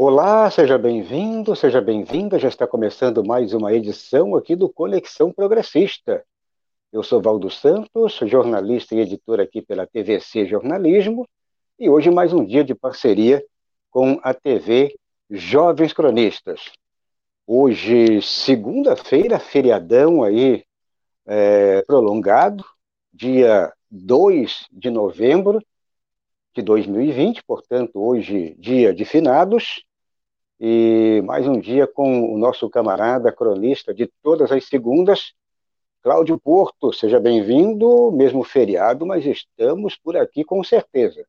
Olá, seja bem-vindo, seja bem-vinda. Já está começando mais uma edição aqui do Conexão Progressista. Eu sou Valdo Santos, jornalista e editor aqui pela TVC Jornalismo, e hoje mais um dia de parceria com a TV Jovens Cronistas. Hoje, segunda-feira, feriadão aí é, prolongado, dia 2 de novembro de 2020, portanto, hoje, dia de finados, e mais um dia com o nosso camarada cronista de todas as segundas, Cláudio Porto. Seja bem-vindo, mesmo feriado, mas estamos por aqui com certeza.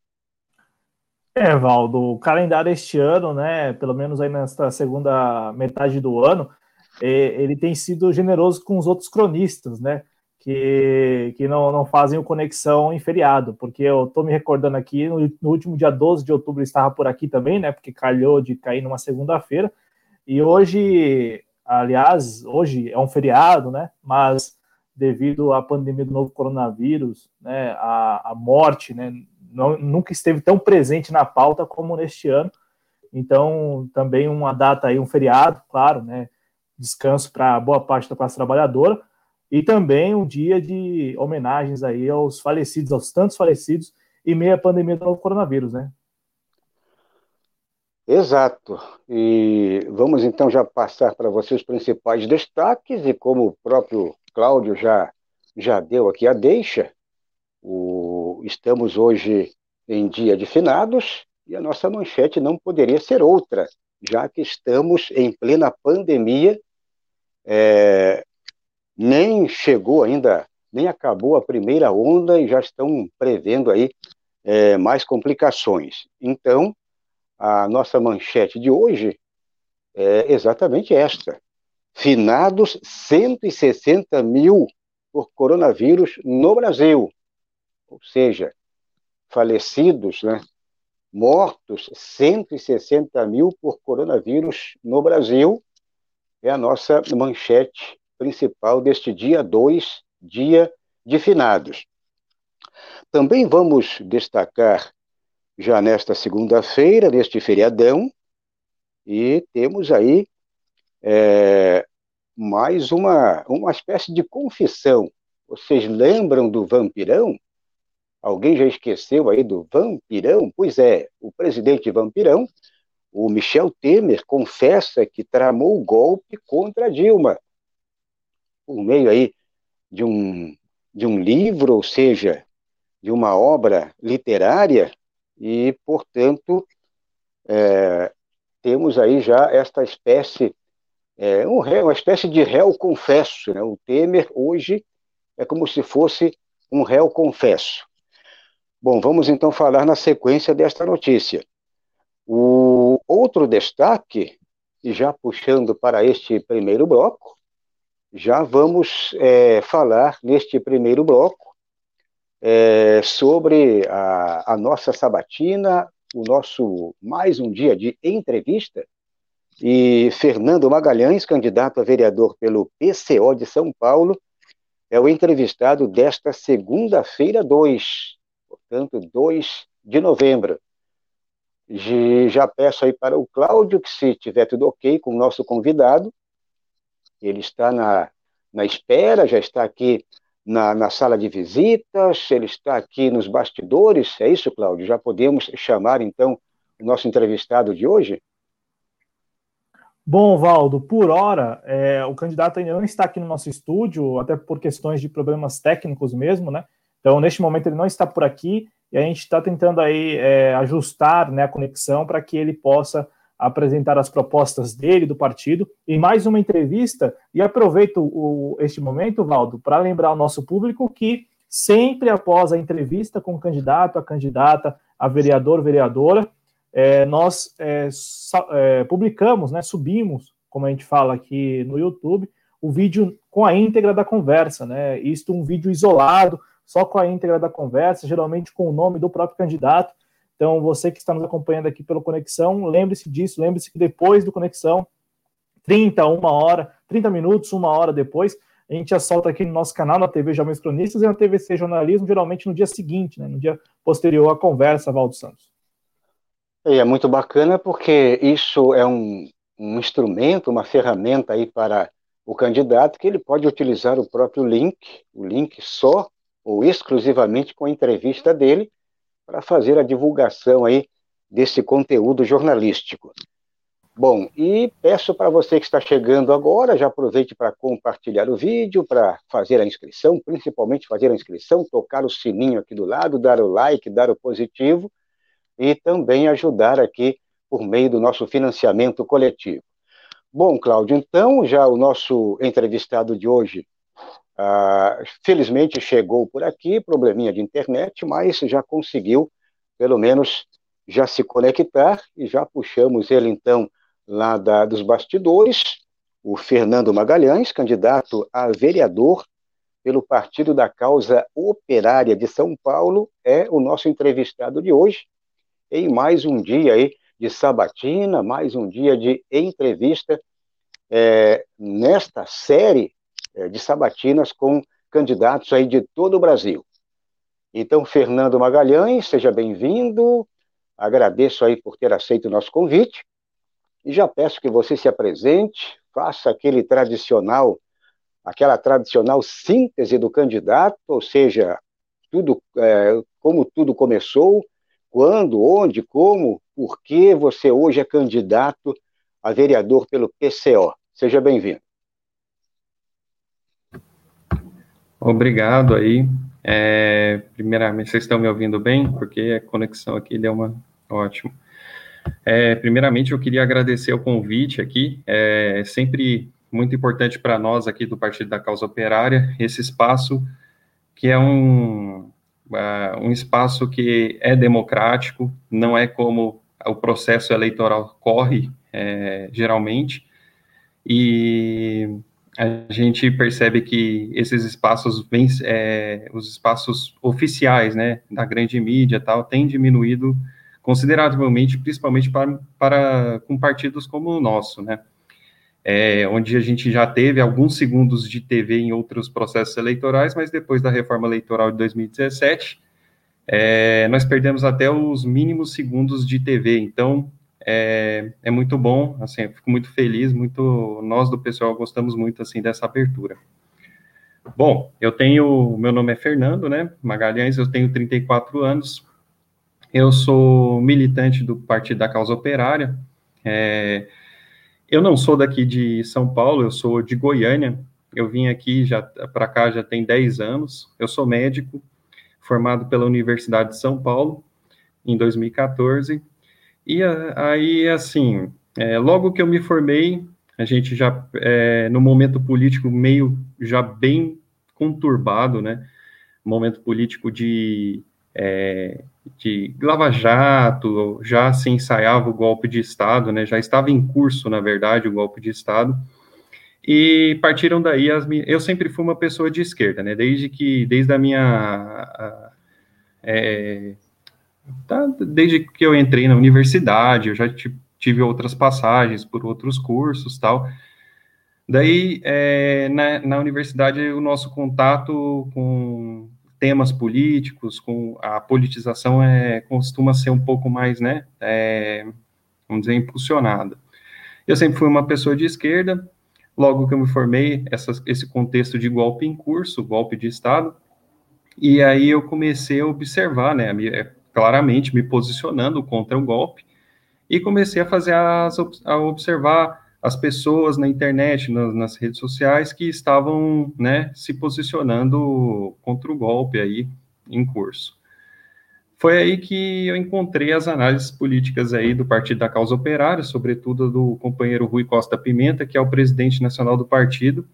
É, Valdo, o calendário este ano, né, pelo menos aí nesta segunda metade do ano, é, ele tem sido generoso com os outros cronistas, né? Que, que não, não fazem o conexão em feriado, porque eu estou me recordando aqui, no, no, último dia 12 de outubro estava por aqui também, né? Porque calhou de cair numa segunda-feira, e hoje, aliás, hoje é um feriado, né? Mas devido à pandemia do novo coronavírus, né? A, a morte, né? Não, nunca esteve tão presente na pauta como neste ano. Então, também uma data aí, um feriado, claro, né? Descanso para boa parte da classe trabalhadora, e também um dia de homenagens aí aos falecidos, aos tantos falecidos, e meio à pandemia do novo coronavírus, né? Exato. E vamos então já passar para você os principais destaques, e como o próprio Cláudio já, já deu aqui a deixa, o, estamos hoje em dia de finados, e a nossa manchete não poderia ser outra, já que estamos em plena pandemia, é, nem chegou ainda, nem acabou a primeira onda e já estão prevendo aí é, mais complicações. Então, a nossa manchete de hoje é exatamente esta: finados 160 mil por coronavírus no Brasil, ou seja, falecidos, né? Mortos 160 mil por coronavírus no Brasil, é a nossa manchete principal deste dia 2, dia de finados. Também vamos destacar, já nesta segunda-feira, neste feriadão, e temos aí é, mais uma, uma espécie de confissão. Vocês lembram do vampirão? Alguém já esqueceu aí do vampirão? Pois é, o presidente vampirão, o Michel Temer, confessa que tramou o golpe contra Dilma por meio aí de um, de um livro, ou seja, de uma obra literária, e, portanto, é, temos aí já esta espécie, é, um réu, uma espécie de réu confesso. Né? O Temer hoje é como se fosse um réu confesso. Bom, vamos então falar na sequência desta notícia. O outro destaque, e já puxando para este primeiro bloco, já vamos é, falar neste primeiro bloco é, sobre a, a, nossa sabatina, o nosso mais um dia de entrevista. E Fernando Magalhães, candidato a vereador pelo PCO de São Paulo, é o entrevistado desta segunda-feira, 2, portanto, 2 de novembro. Já peço aí para o Cláudio que, se tiver tudo ok com o nosso convidado, ele está na, na espera, já está aqui na, na sala de visitas, ele está aqui nos bastidores. É isso, Cláudio? Já podemos chamar, então, o nosso entrevistado de hoje? Bom, Valdo, por hora, é, o candidato ainda não está aqui no nosso estúdio, até por questões de problemas técnicos mesmo, né? Então, neste momento, ele não está por aqui e a gente está tentando aí é, ajustar né, a conexão para que ele possa apresentar as propostas dele, do partido, em mais uma entrevista. E aproveito o, este momento, Valdo, para lembrar ao nosso público que sempre após a entrevista com o candidato, a candidata, a vereador, vereadora, é, nós é, é, publicamos, né, subimos, como a gente fala aqui no YouTube, o vídeo com a íntegra da conversa, né? Isto um vídeo isolado, só com a íntegra da conversa, geralmente com o nome do próprio candidato, então, você que está nos acompanhando aqui pelo Conexão, lembre-se disso, lembre-se que depois do Conexão, 30, uma hora, 30 minutos, uma hora depois, a gente já solta aqui no nosso canal, na TV Jovens Cronistas e na TVC Jornalismo, geralmente no dia seguinte, né, no dia posterior à conversa, Valdo Santos. É muito bacana porque isso é um, um instrumento, uma ferramenta aí para o candidato que ele pode utilizar o próprio link, o link só ou exclusivamente com a entrevista dele para fazer a divulgação aí desse conteúdo jornalístico. Bom, e peço para você que está chegando agora, já aproveite para compartilhar o vídeo, para fazer a inscrição, principalmente fazer a inscrição, tocar o sininho aqui do lado, dar o like, dar o positivo e também ajudar aqui por meio do nosso financiamento coletivo. Bom, Cláudio, então já o nosso entrevistado de hoje, ah, felizmente chegou por aqui, probleminha de internet, mas já conseguiu, pelo menos, já se conectar e já puxamos ele então lá da, dos bastidores, o Fernando Magalhães, candidato a vereador pelo Partido da Causa Operária de São Paulo, é o nosso entrevistado de hoje, em mais um dia aí de sabatina, mais um dia de entrevista é, nesta série de sabatinas com candidatos aí de todo o Brasil. Então, Fernando Magalhães, seja bem-vindo, agradeço aí por ter aceito o nosso convite, e já peço que você se apresente, faça aquele tradicional, aquela tradicional síntese do candidato, ou seja, tudo, é, como tudo começou, quando, onde, como, por que você hoje é candidato a vereador pelo PCO. Seja bem-vindo. Obrigado aí. É, primeiramente, vocês estão me ouvindo bem? Porque a conexão aqui deu uma. Ótimo. É, primeiramente, eu queria agradecer o convite aqui. É sempre muito importante para nós aqui do Partido da Causa Operária esse espaço que é um, uh, um espaço que é democrático, não é como o processo eleitoral corre é, geralmente, e a gente percebe que esses espaços, bem, é, os espaços oficiais, né, da grande mídia tal, têm diminuído consideravelmente, principalmente para, para com partidos como o nosso, né? É, onde a gente já teve alguns segundos de TV em outros processos eleitorais, mas depois da reforma eleitoral de 2017, é, nós perdemos até os mínimos segundos de TV. Então, é, é muito bom, assim, eu fico muito feliz, muito, nós do pessoal gostamos muito, assim, dessa abertura. Bom, eu tenho, meu nome é Fernando, né, Magalhães, eu tenho 34 anos, eu sou militante do Partido da Causa Operária. É, eu não sou daqui de São Paulo, eu sou de Goiânia. Eu vim aqui já para cá já tem 10 anos. Eu sou médico, formado pela Universidade de São Paulo em 2014. E aí, assim, é, logo que eu me formei, a gente já, é, no momento político meio já bem conturbado, né? Momento político de é, de Lava Jato, já se ensaiava o golpe de Estado, né, já estava em curso, na verdade, o golpe de Estado, e partiram daí as eu sempre fui uma pessoa de esquerda, né, desde que, desde a minha, a, é, tá, desde que eu entrei na universidade, eu já tive outras passagens por outros cursos, tal, daí, é, na, na universidade, o nosso contato com temas políticos, com a politização é, costuma ser um pouco mais, né, é, vamos dizer, impulsionada. Eu sempre fui uma pessoa de esquerda, logo que eu me formei, esse contexto de golpe em curso, golpe de Estado, e aí eu comecei a observar, né, é, claramente me posicionando contra o golpe, e comecei a fazer as, a observar as pessoas na internet, nas, nas redes sociais que estavam, né, se posicionando contra o golpe aí em curso. Foi aí que eu encontrei as análises políticas aí do Partido da Causa Operária, sobretudo do companheiro Rui Costa Pimenta, que é o presidente nacional do partido,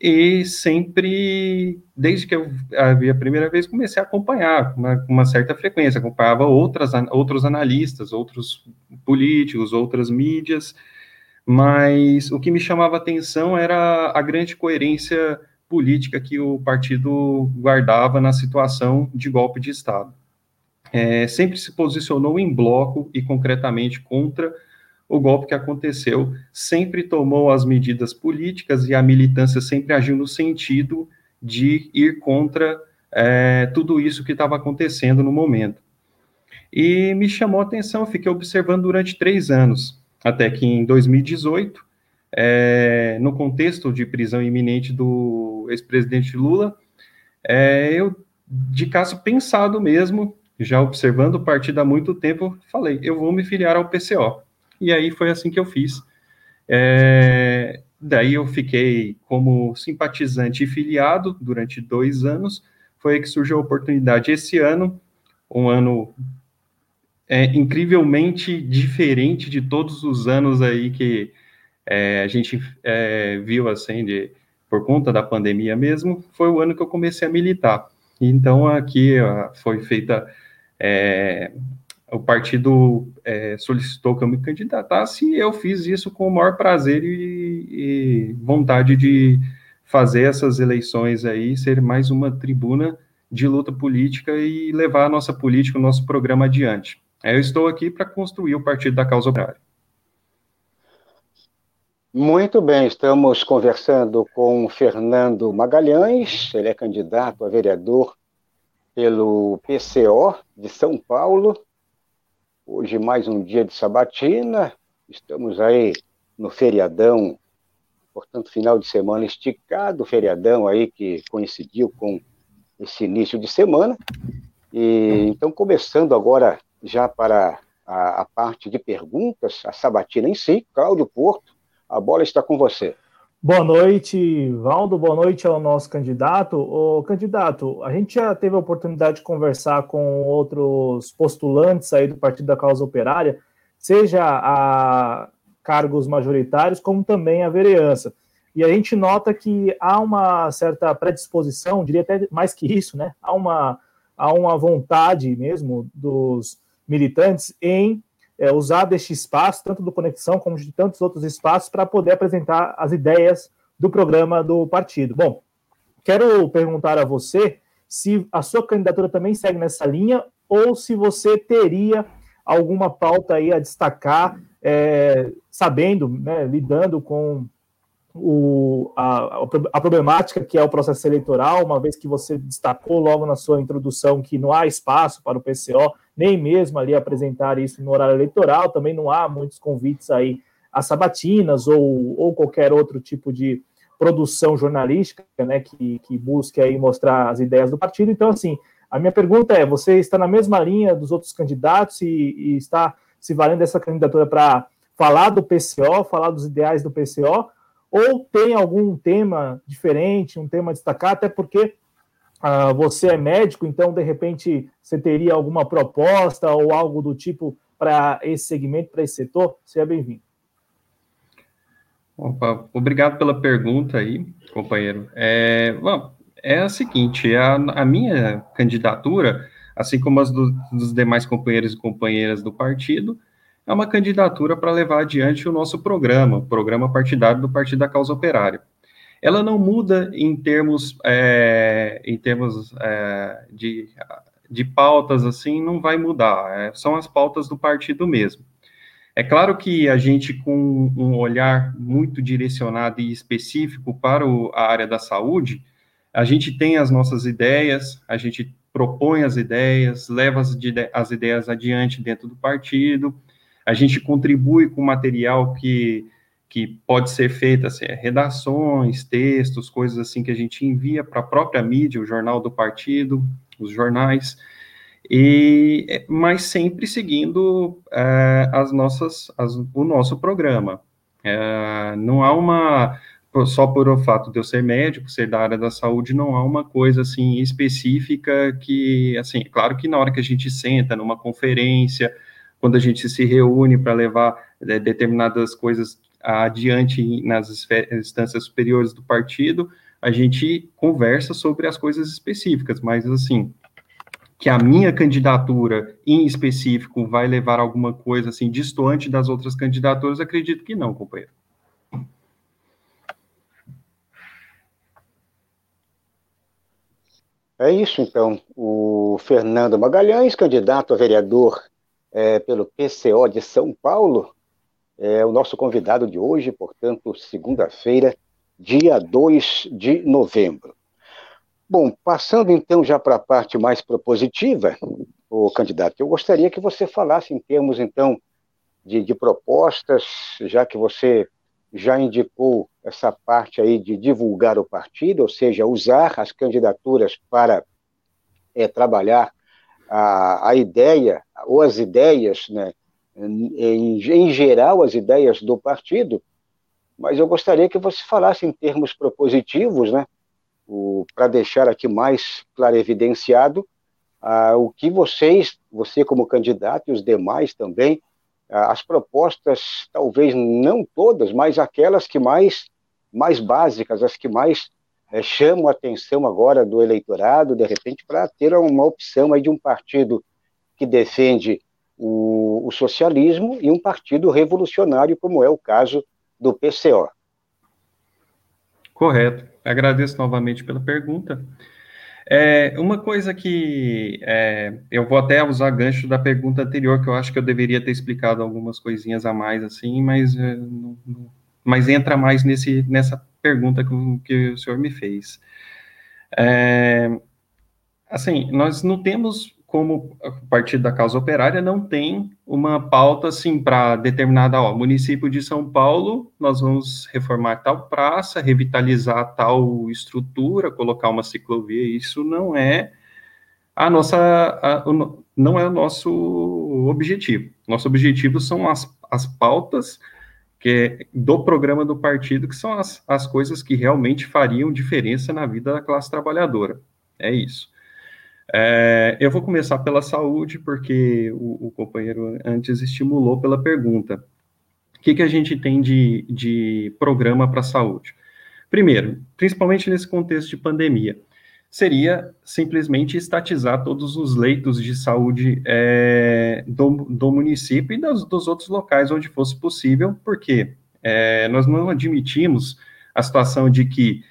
e sempre, desde que eu vi a primeira vez, comecei a acompanhar com uma, uma, certa frequência, acompanhava outras, outros analistas, outros políticos, outras mídias, mas o que me chamava atenção era a grande coerência política que o partido guardava na situação de golpe de Estado. É, sempre se posicionou em bloco e concretamente contra o golpe que aconteceu, sempre tomou as medidas políticas e a militância sempre agiu no sentido de ir contra é, tudo isso que estava acontecendo no momento. e me chamou a atenção, fiquei observando durante três anos, até que em 2018, é, no contexto de prisão iminente do ex-presidente Lula, é, eu, de caso pensado mesmo, já observando o partido há muito tempo, falei, eu vou me filiar ao PCO. E aí foi assim que eu fiz. É, daí eu fiquei como simpatizante e filiado durante dois anos. Foi aí que surgiu a oportunidade esse ano, um ano é, incrivelmente diferente de todos os anos aí que é, a gente é, viu assim de por conta da pandemia mesmo, foi o ano que eu comecei a militar. Então aqui ó, foi feita é, o partido é, solicitou que eu me candidatasse e eu fiz isso com o maior prazer e, e, vontade de fazer essas eleições aí, ser mais uma tribuna de luta política e levar a nossa política, o nosso programa adiante. Eu estou aqui para construir o Partido da Causa Operária. Muito bem, estamos conversando com Fernando Magalhães, ele é candidato a vereador pelo PCO de São Paulo. Hoje mais um dia de sabatina, estamos aí no feriadão, portanto, final de semana esticado, feriadão aí que coincidiu com esse início de semana. E então, começando agora já para a, a parte de perguntas, a sabatina em si, Cláudio Porto, a bola está com você. Boa noite, Valdo. Boa noite ao nosso candidato. O candidato, a gente já teve a oportunidade de conversar com outros postulantes aí do Partido da Causa Operária, seja a cargos majoritários, como também a vereança. E a gente nota que há uma certa predisposição, diria até mais que isso, né? Há uma, há uma vontade mesmo dos militantes em é, usar deste espaço, tanto do Conexão como de tantos outros espaços, para poder apresentar as ideias do programa do partido. Bom, quero perguntar a você se a sua candidatura também segue nessa linha ou se você teria alguma pauta aí a destacar, é, sabendo, né, lidando com o, a, a, problemática que é o processo eleitoral, uma vez que você destacou logo na sua introdução que não há espaço para o PCO, nem mesmo ali apresentar isso no horário eleitoral, também não há muitos convites aí a sabatinas ou, ou qualquer outro tipo de produção jornalística, né, que, que busque aí mostrar as ideias do partido. Então, assim, a minha pergunta é: você está na mesma linha dos outros candidatos e, e está se valendo dessa candidatura para falar do PCO, falar dos ideais do PCO, ou tem algum tema diferente, um tema a destacar, até porque uh, você é médico, então de repente você teria alguma proposta ou algo do tipo para esse segmento, para esse setor? Seja bem-vindo. Opa, obrigado pela pergunta aí, companheiro. É, bom, é a seguinte, a, a minha candidatura, assim como as do, dos demais companheiros e companheiras do partido, é uma candidatura para levar adiante o nosso programa, o programa partidário do Partido da Causa Operária. Ela não muda em termos, é, em termos é, de, de pautas, assim, não vai mudar, é, são as pautas do partido mesmo. É claro que a gente, com um olhar muito direcionado e específico para o, a área da saúde, a gente tem as nossas ideias, a gente propõe as ideias, leva as, as ideias adiante dentro do partido, a gente contribui com material que, que pode ser feito, assim, redações, textos, coisas assim que a gente envia para a própria mídia, o jornal do partido, os jornais, e mas sempre seguindo é, as nossas, as, o nosso programa. É, não há uma só por o fato de eu ser médico, ser da área da saúde, não há uma coisa assim específica que, assim, claro que na hora que a gente senta numa conferência, quando a gente se reúne para levar é, determinadas coisas adiante nas instâncias superiores do partido, a gente conversa sobre as coisas específicas, mas assim, que a minha candidatura em específico vai levar alguma coisa assim distoante das outras candidaturas, acredito que não, companheiro. É isso, então. O Fernando Magalhães, candidato a vereador é, pelo PCO de São Paulo, é o nosso convidado de hoje, portanto, segunda-feira, dia 2 de novembro. Bom, passando então já para a parte mais propositiva, o candidato, eu gostaria que você falasse em termos, então, de, de propostas, já que você já indicou essa parte aí de divulgar o partido, ou seja, usar as candidaturas para é, trabalhar a, a ideia, ou as ideias, né, em, em geral, as ideias do partido, mas eu gostaria que você falasse em termos propositivos, né, para deixar aqui mais claro evidenciado ah, o que vocês, você como candidato e os demais também, ah, as propostas, talvez não todas, mas aquelas que mais, mais básicas, as que mais é, chamam a atenção agora do eleitorado, de repente, para ter uma opção aí de um partido que defende o, o socialismo e um partido revolucionário, como é o caso do PCO. Correto. Agradeço novamente pela pergunta. É, uma coisa que é, eu vou até usar gancho da pergunta anterior, que eu acho que eu deveria ter explicado algumas coisinhas a mais assim, mas, é, não, não, mas entra mais nesse, nessa pergunta que, que o senhor me fez. É, assim, nós não temos como o Partido da Causa Operária não tem uma pauta assim para determinada, ó, município de São Paulo, nós vamos reformar tal praça, revitalizar tal estrutura, colocar uma ciclovia, isso não é a nossa, a, o, não é o nosso objetivo. Nosso objetivo são as, as pautas que é do programa do partido, que são as, as coisas que realmente fariam diferença na vida da classe trabalhadora. É isso. É, eu vou começar pela saúde, porque o, o, companheiro antes estimulou pela pergunta. O que, que a gente tem de, de programa para a saúde? Primeiro, principalmente nesse contexto de pandemia, seria simplesmente estatizar todos os leitos de saúde é, do, do, município e dos, dos, outros locais onde fosse possível, porque é, nós não admitimos a situação de que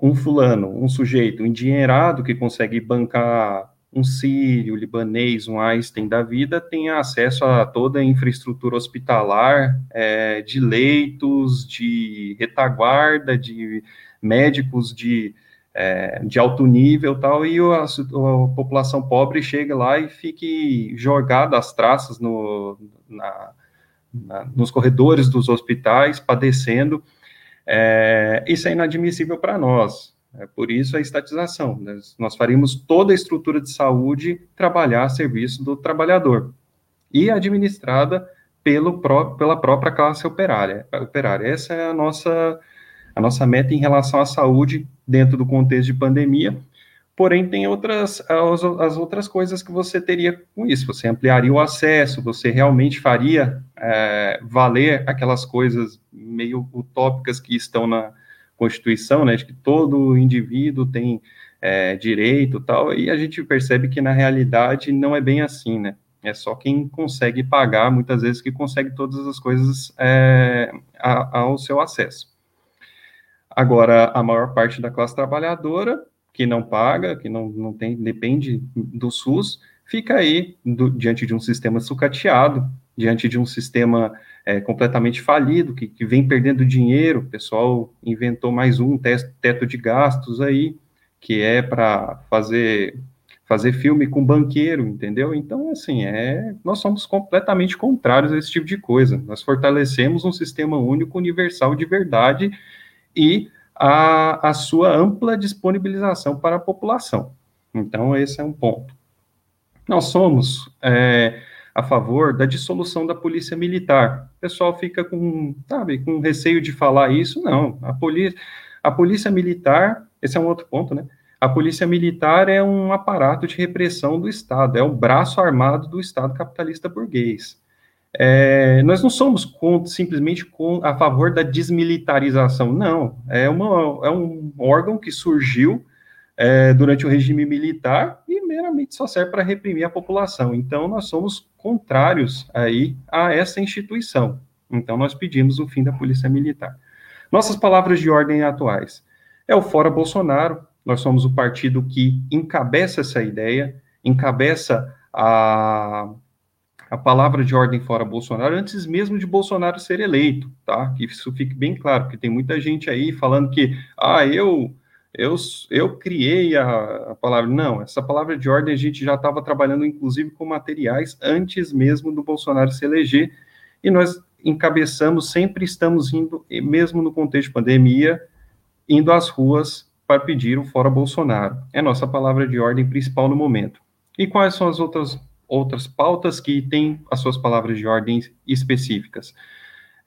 um fulano, um sujeito endinheirado que consegue bancar um sírio, libanês, um Einstein da vida, tenha acesso a toda a infraestrutura hospitalar, é, de leitos, de retaguarda, de médicos de, é, de alto nível tal, e a, a, população pobre chega lá e fique jogada às traças no, na, na, nos corredores dos hospitais, padecendo, é, isso é inadmissível para nós. É por isso a estatização. Né? Nós faríamos toda a estrutura de saúde trabalhar a serviço do trabalhador e administrada pelo pró pela própria classe operária. operária. Essa é a nossa, a nossa meta em relação à saúde dentro do contexto de pandemia. Porém, tem outras as, as outras coisas que você teria com isso. Você ampliaria o acesso, você realmente faria é, valer aquelas coisas meio utópicas que estão na Constituição, né, de que todo indivíduo tem é, direito tal, e a gente percebe que na realidade não é bem assim, né, é só quem consegue pagar, muitas vezes, que consegue todas as coisas é, ao seu acesso. Agora, a maior parte da classe trabalhadora que não paga, que não, não tem, depende do SUS, fica aí do, diante de um sistema sucateado, diante de um sistema é, completamente falido, que, que, vem perdendo dinheiro, o pessoal inventou mais um teto de gastos aí, que é para fazer fazer filme com banqueiro, entendeu? Então, assim, é, nós somos completamente contrários a esse tipo de coisa. Nós fortalecemos um sistema único, universal de verdade e a, a sua ampla disponibilização para a população. Então, esse é um ponto. Nós somos é, a favor da dissolução da polícia militar. O pessoal fica com, sabe, com receio de falar isso. Não, a polícia, a polícia militar, esse é um outro ponto, né? A polícia militar é um aparato de repressão do Estado, é o braço armado do Estado capitalista burguês. É, nós não somos com, simplesmente com, a favor da desmilitarização, não. É, uma, é um órgão que surgiu é, durante o regime militar e meramente só serve para reprimir a população. Então, nós somos contrários aí a essa instituição. Então, nós pedimos o fim da polícia militar. Nossas palavras de ordem atuais. É o Fora Bolsonaro, nós somos o partido que encabeça essa ideia, encabeça a a palavra de ordem fora Bolsonaro antes mesmo de Bolsonaro ser eleito, tá? Que isso fique bem claro, porque tem muita gente aí falando que, ah, eu eu, eu criei a, a, palavra. Não, essa palavra de ordem a gente já estava trabalhando, inclusive, com materiais antes mesmo do Bolsonaro se eleger, e nós encabeçamos, sempre estamos indo, mesmo no contexto de pandemia, indo às ruas para pedir o fora Bolsonaro. É nossa palavra de ordem principal no momento. E quais são as outras, outras pautas que têm as suas palavras de ordem específicas?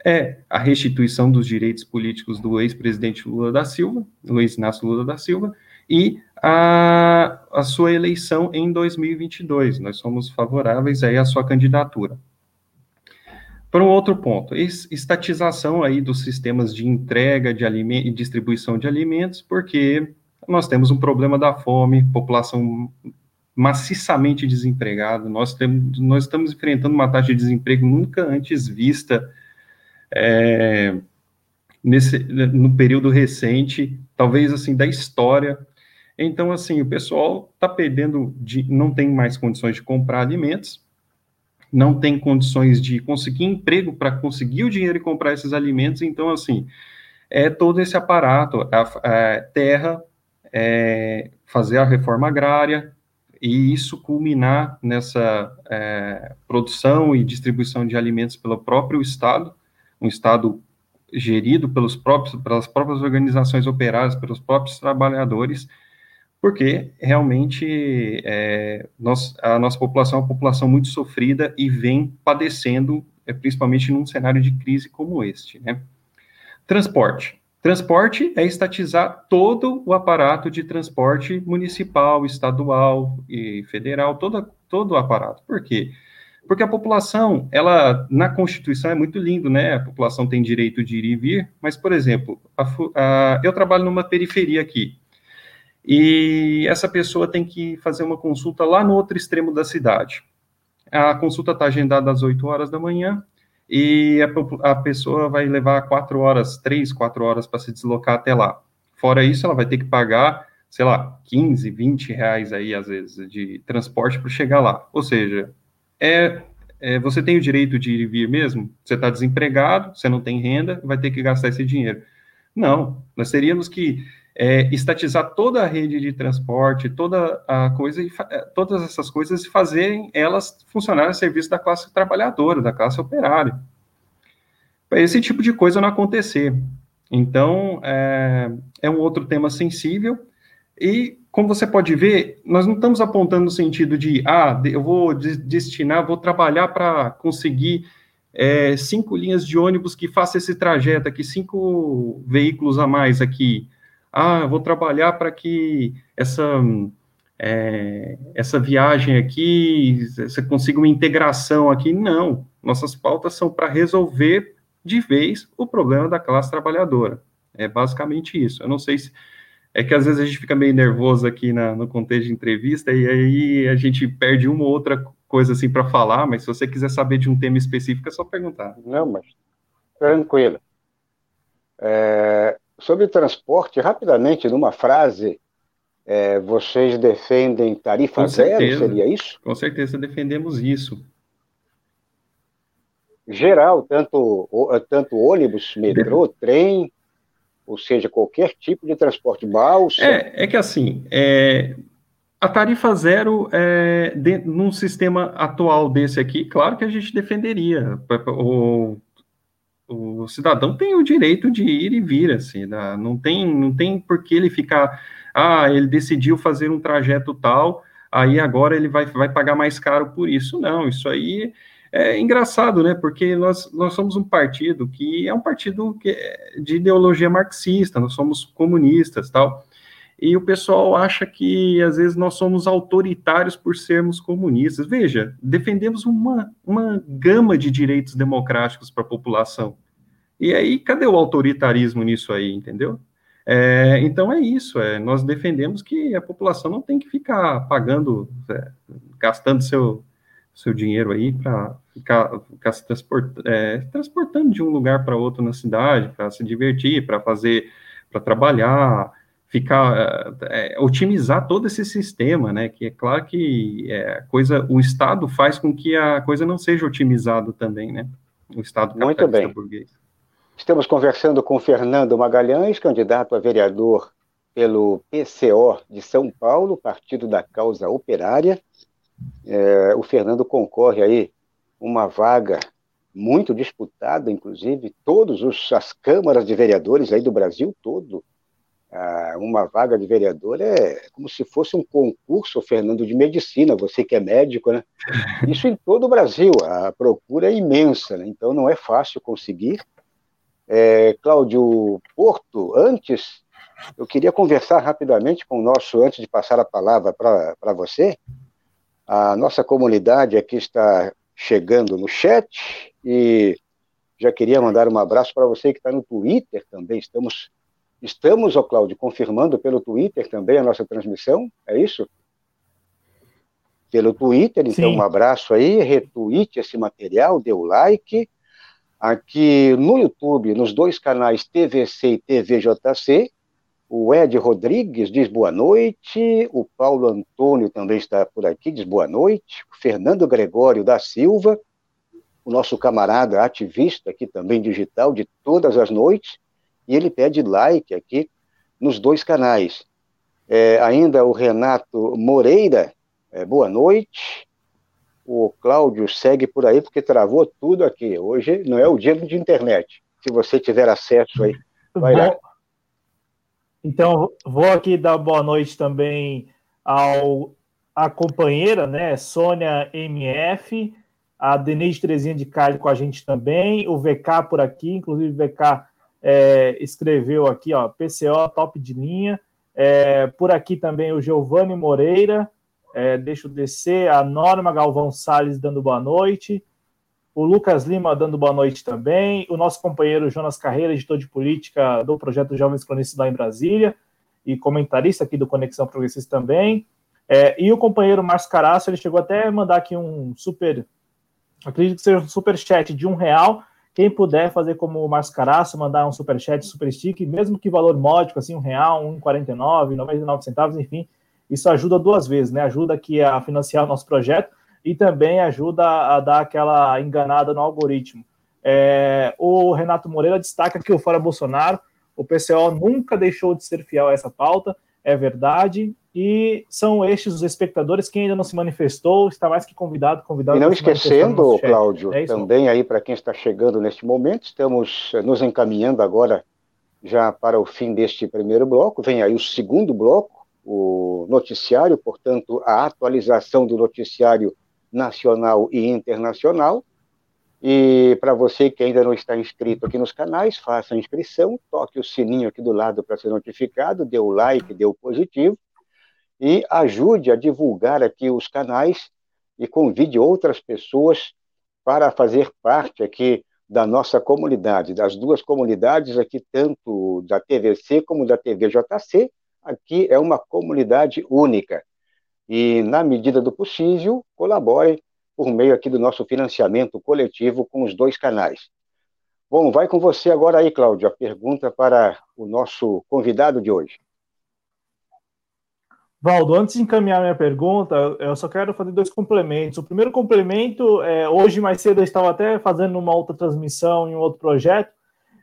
é a restituição dos direitos políticos do ex-presidente Lula da Silva, Luiz Inácio Lula da Silva, e a, a sua eleição em 2022. Nós somos favoráveis aí à sua candidatura. Para um outro ponto, estatização aí dos sistemas de entrega de e distribuição de alimentos, porque nós temos um problema da fome, população maciçamente desempregada, nós, temos, nós estamos enfrentando uma taxa de desemprego nunca antes vista é, nesse, no período recente, talvez assim, da história. Então, assim, o pessoal está perdendo, de, não tem mais condições de comprar alimentos, não tem condições de conseguir emprego para conseguir o dinheiro e comprar esses alimentos. Então, assim, é todo esse aparato, a, a terra, é, fazer a reforma agrária, e isso culminar nessa é, produção e distribuição de alimentos pelo próprio Estado, um Estado gerido pelos próprios, pelas próprias organizações operárias, pelos próprios trabalhadores, porque realmente é, nós, a nossa população é uma população muito sofrida e vem padecendo, é, principalmente num cenário de crise como este. Né? Transporte. Transporte é estatizar todo o aparato de transporte municipal, estadual e federal, todo, todo o aparato. Por quê? Porque a população, ela, na Constituição é muito lindo, né? A população tem direito de ir e vir, mas, por exemplo, a, a, eu trabalho numa periferia aqui, e essa pessoa tem que fazer uma consulta lá no outro extremo da cidade. A consulta está agendada às 8 horas da manhã, e a, a pessoa vai levar 4 horas, 3, 4 horas para se deslocar até lá. Fora isso, ela vai ter que pagar, sei lá, 15, 20 reais aí, às vezes, de transporte para chegar lá. Ou seja, é, é, você tem o direito de ir e vir mesmo? Você está desempregado, você não tem renda, vai ter que gastar esse dinheiro. Não, nós teríamos que é, estatizar toda a rede de transporte, toda a coisa, e é, todas essas coisas e fazerem elas funcionarem a serviço da classe trabalhadora, da classe operária. Para esse tipo de coisa não acontecer. Então, é, é um outro tema sensível, e, como você pode ver, nós não estamos apontando no sentido de, ah, eu vou destinar, vou trabalhar para conseguir é, cinco linhas de ônibus que façam esse trajeto aqui, cinco veículos a mais aqui. Ah, eu vou trabalhar para que essa, é, essa viagem aqui, você consiga uma integração aqui. Não, nossas pautas são para resolver de vez o problema da classe trabalhadora. É basicamente isso. Eu não sei se é que às vezes a gente fica meio nervoso aqui na, no contexto de entrevista e aí a gente perde uma ou outra coisa assim para falar, mas se você quiser saber de um tema específico é só perguntar. Não, mas tranquilo. É, sobre transporte, rapidamente, numa frase, é, vocês defendem tarifa Com zero, certeza. seria isso? Com certeza defendemos isso. Geral, tanto, tanto ônibus, metrô, trem, ou seja, qualquer tipo de transporte balsa. É, é que assim, é, a tarifa zero, é, de, num sistema atual desse aqui, claro que a gente defenderia. O, o cidadão tem o direito de ir e vir, assim, né? não tem, não tem por que ele ficar, ah, ele decidiu fazer um trajeto tal, aí agora ele vai, vai pagar mais caro por isso. Não, isso aí é engraçado, né? Porque nós, nós somos um partido que é um partido que é de ideologia marxista, nós somos comunistas tal. E o pessoal acha que às vezes nós somos autoritários por sermos comunistas. Veja, defendemos uma, uma gama de direitos democráticos para a população. E aí, cadê o autoritarismo nisso aí, entendeu? É, então é isso, é, nós defendemos que a população não tem que ficar pagando, é, gastando seu, seu dinheiro aí para ficar, ficar se transport, é, transportando de um lugar para outro na cidade, para se divertir, para fazer, para trabalhar, ficar, é, otimizar todo esse sistema, né? Que é claro que é, coisa, o Estado faz com que a coisa não seja otimizada também, né? O Estado Muito bem. burguês. Estamos conversando com Fernando Magalhães, candidato a vereador pelo PCO de São Paulo, Partido da Causa Operária. É, o Fernando concorre aí uma vaga muito disputada, inclusive, todas as câmaras de vereadores aí do Brasil todo. Ah, uma vaga de vereador é como se fosse um concurso, Fernando, de medicina, você que é médico, né? Isso em todo o Brasil, a procura é imensa, né? então não é fácil conseguir. É, Cláudio Porto, antes, eu queria conversar rapidamente com o nosso, antes de passar a palavra para você, a nossa comunidade aqui está chegando no chat e já queria mandar um abraço para você que está no Twitter também. Estamos, estamos, ó Cláudio, confirmando pelo Twitter também a nossa transmissão, é isso? Pelo Twitter, então Sim. um abraço aí, retweet esse material, dê o like. Aqui no YouTube, nos dois canais TVC e TVJC, o Ed Rodrigues diz boa noite. O Paulo Antônio também está por aqui, diz boa noite. O Fernando Gregório da Silva, o nosso camarada ativista aqui também digital de todas as noites, e ele pede like aqui nos dois canais. É, ainda o Renato Moreira, é, boa noite. O Cláudio segue por aí porque travou tudo aqui. Hoje não é o dia de internet. Se você tiver acesso aí, vai lá. Então, vou aqui dar boa noite também ao a companheira, né, Sônia MF, a Denise Terezinha de Carne com a gente também, o VK por aqui, inclusive o VK é, escreveu aqui, ó, PCO top de linha, é, por aqui também o Giovanni Moreira, é, deixa eu descer, a Norma Galvão Salles dando boa noite, o Lucas Lima dando boa noite também, o nosso companheiro Jonas Carreira, editor de política do projeto Jovens Cronistas lá em Brasília, e comentarista aqui do Conexão Progressista também, é, e o companheiro Márcio Caraço, ele chegou até a mandar aqui um super, acredito que seja um super chat de um real, quem puder fazer como o Márcio Caraço, mandar um super chat, super stick, mesmo que valor módico, assim, um real, um 49, 99 centavos, enfim, isso ajuda duas vezes, né, ajuda aqui a financiar o nosso projeto, e também ajuda a dar aquela enganada no algoritmo. É, o Renato Moreira destaca que o Fora Bolsonaro, o PCO nunca deixou de ser fiel a essa pauta, é verdade, e são estes os espectadores que ainda não se manifestou, está mais que convidado, convidado. E não esquecendo, Cláudio, é também aí para quem está chegando neste momento, estamos nos encaminhando agora já para o fim deste primeiro bloco, vem aí o segundo bloco, o noticiário, portanto, a atualização do noticiário nacional e internacional. E para você que ainda não está inscrito aqui nos canais, faça a inscrição, toque o sininho aqui do lado para ser notificado, dê o like, dê o positivo e ajude a divulgar aqui os canais e convide outras pessoas para fazer parte aqui da nossa comunidade, das duas comunidades aqui, tanto da TVC como da TVJC. Aqui é uma comunidade única e, na medida do possível, colabore por meio aqui do nosso financiamento coletivo com os dois canais. Bom, vai com você agora aí, Cláudio, a pergunta para o nosso convidado de hoje. Valdo, antes de encaminhar minha pergunta, eu só quero fazer dois complementos. O primeiro complemento é hoje mais cedo eu estava até fazendo uma outra transmissão em um outro projeto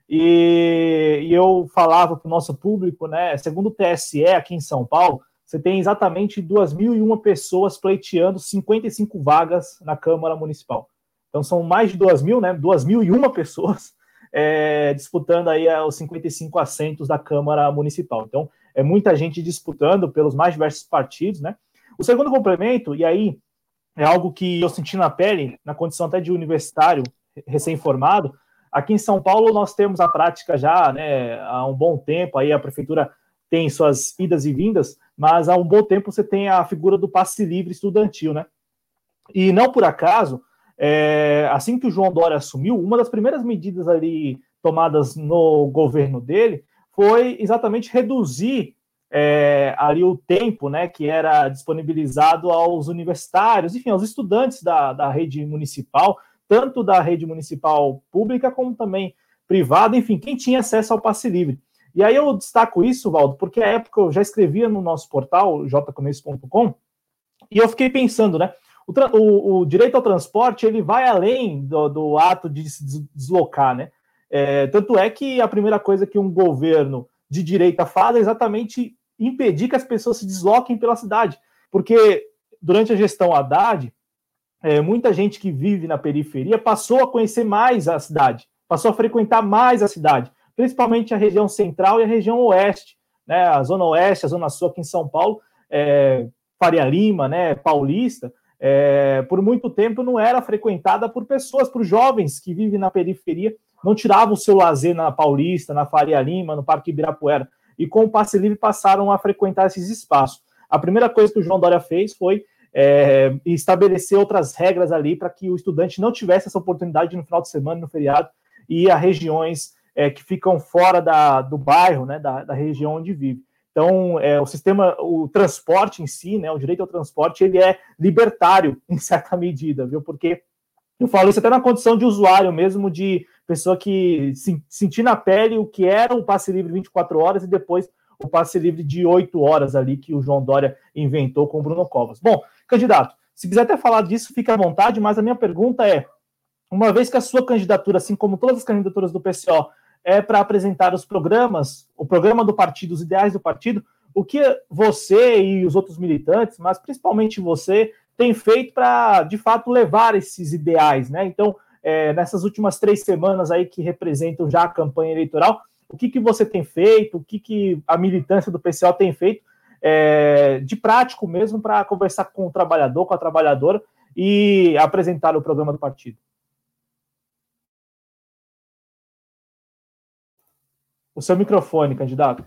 e, e eu falava para o nosso público, né? Segundo o TSE aqui em São Paulo, você tem exatamente 2.001 pessoas pleiteando 55 vagas na Câmara Municipal. Então são mais de 2.000, né? 2.001 pessoas é, disputando aí é, os 55 assentos da Câmara Municipal. Então é muita gente disputando pelos mais diversos partidos, né? O segundo complemento, e aí é algo que eu senti na pele, na condição até de universitário recém-formado, aqui em São Paulo nós temos a prática já, né, há um bom tempo, aí a prefeitura tem suas idas e vindas, mas há um bom tempo você tem a figura do passe livre estudantil, né? E não por acaso, é, assim que o João Dória assumiu, uma das primeiras medidas ali tomadas no governo dele foi exatamente reduzir é, ali o tempo né, que era disponibilizado aos universitários, enfim, aos estudantes da, da rede municipal, tanto da rede municipal pública como também privada, enfim, quem tinha acesso ao passe livre. E aí eu destaco isso, Valdo, porque a época eu já escrevia no nosso portal, jcomeço.com, e eu fiquei pensando, né? O, o, o, direito ao transporte ele vai além do, do ato de se deslocar, né? É, tanto é que a primeira coisa que um governo de direita faz é exatamente impedir que as pessoas se desloquem pela cidade. Porque durante a gestão Haddad, é, muita gente que vive na periferia passou a conhecer mais a cidade, passou a frequentar mais a cidade, principalmente a região central e a região oeste, né, a zona oeste, a zona sul aqui em São Paulo, é, Faria Lima, né, Paulista, é, por muito tempo não era frequentada por pessoas, por jovens que vivem na periferia, não tiravam o seu lazer na Paulista, na Faria Lima, no Parque Ibirapuera, e com o passe livre passaram a frequentar esses espaços. A primeira coisa que o João Dória fez foi é, estabelecer outras regras ali para que o estudante não tivesse essa oportunidade no final de semana, no feriado, e a regiões é, que ficam fora da, do bairro, né, da, da região onde vive. Então, é, o sistema, o transporte em si, né, o direito ao transporte, ele é libertário em certa medida, viu? Porque eu falo isso até na condição de usuário mesmo, de pessoa que se, sentir na pele o que era o passe livre 24 horas e depois o passe livre de 8 horas ali que o João Dória inventou com o Bruno Covas. Bom, candidato, se quiser até falar disso, fique à vontade, mas a minha pergunta é: uma vez que a sua candidatura, assim como todas as candidaturas do PCO, é para apresentar os programas, o programa do partido, os ideais do partido, o que você e os outros militantes, mas principalmente você, tem feito para, de fato, levar esses ideais, né? Então, é, nessas últimas três semanas aí que representam já a campanha eleitoral, o que, que você tem feito, o que, que a militância do PCO tem feito é, de prático mesmo para conversar com o trabalhador, com a trabalhadora e apresentar o programa do partido? O seu microfone, candidato.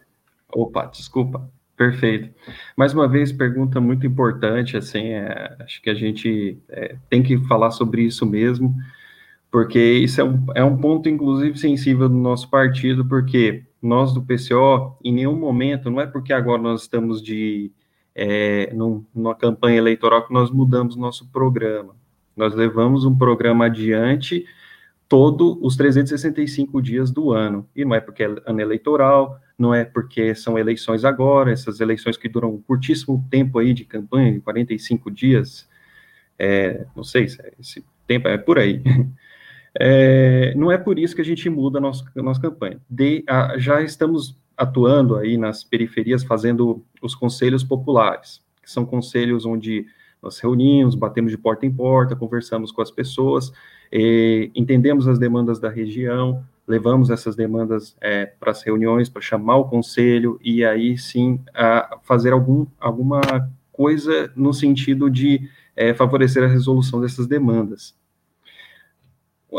Opa, desculpa. Perfeito. Mais uma vez, pergunta muito importante, assim, é, acho que a gente é, tem que falar sobre isso mesmo, porque isso é um, é um ponto, inclusive, sensível do nosso partido, porque nós do PCO, em nenhum momento, não é porque agora nós estamos de é, num, numa campanha eleitoral que nós mudamos nosso programa. Nós levamos um programa adiante todos os 365 dias do ano. E não é porque é ano eleitoral, não é porque são eleições agora, essas eleições que duram um curtíssimo tempo aí de campanha, 45 dias, é, não sei se é esse tempo é por aí. É, não é por isso que a gente muda a nossa, a nossa campanha. De, a, já estamos atuando aí nas periferias, fazendo os conselhos populares, que são conselhos onde nós reunimos, batemos de porta em porta, conversamos com as pessoas, entendemos as demandas da região, levamos essas demandas é, para as reuniões, para chamar o conselho e aí sim a fazer algum, alguma coisa no sentido de é, favorecer a resolução dessas demandas.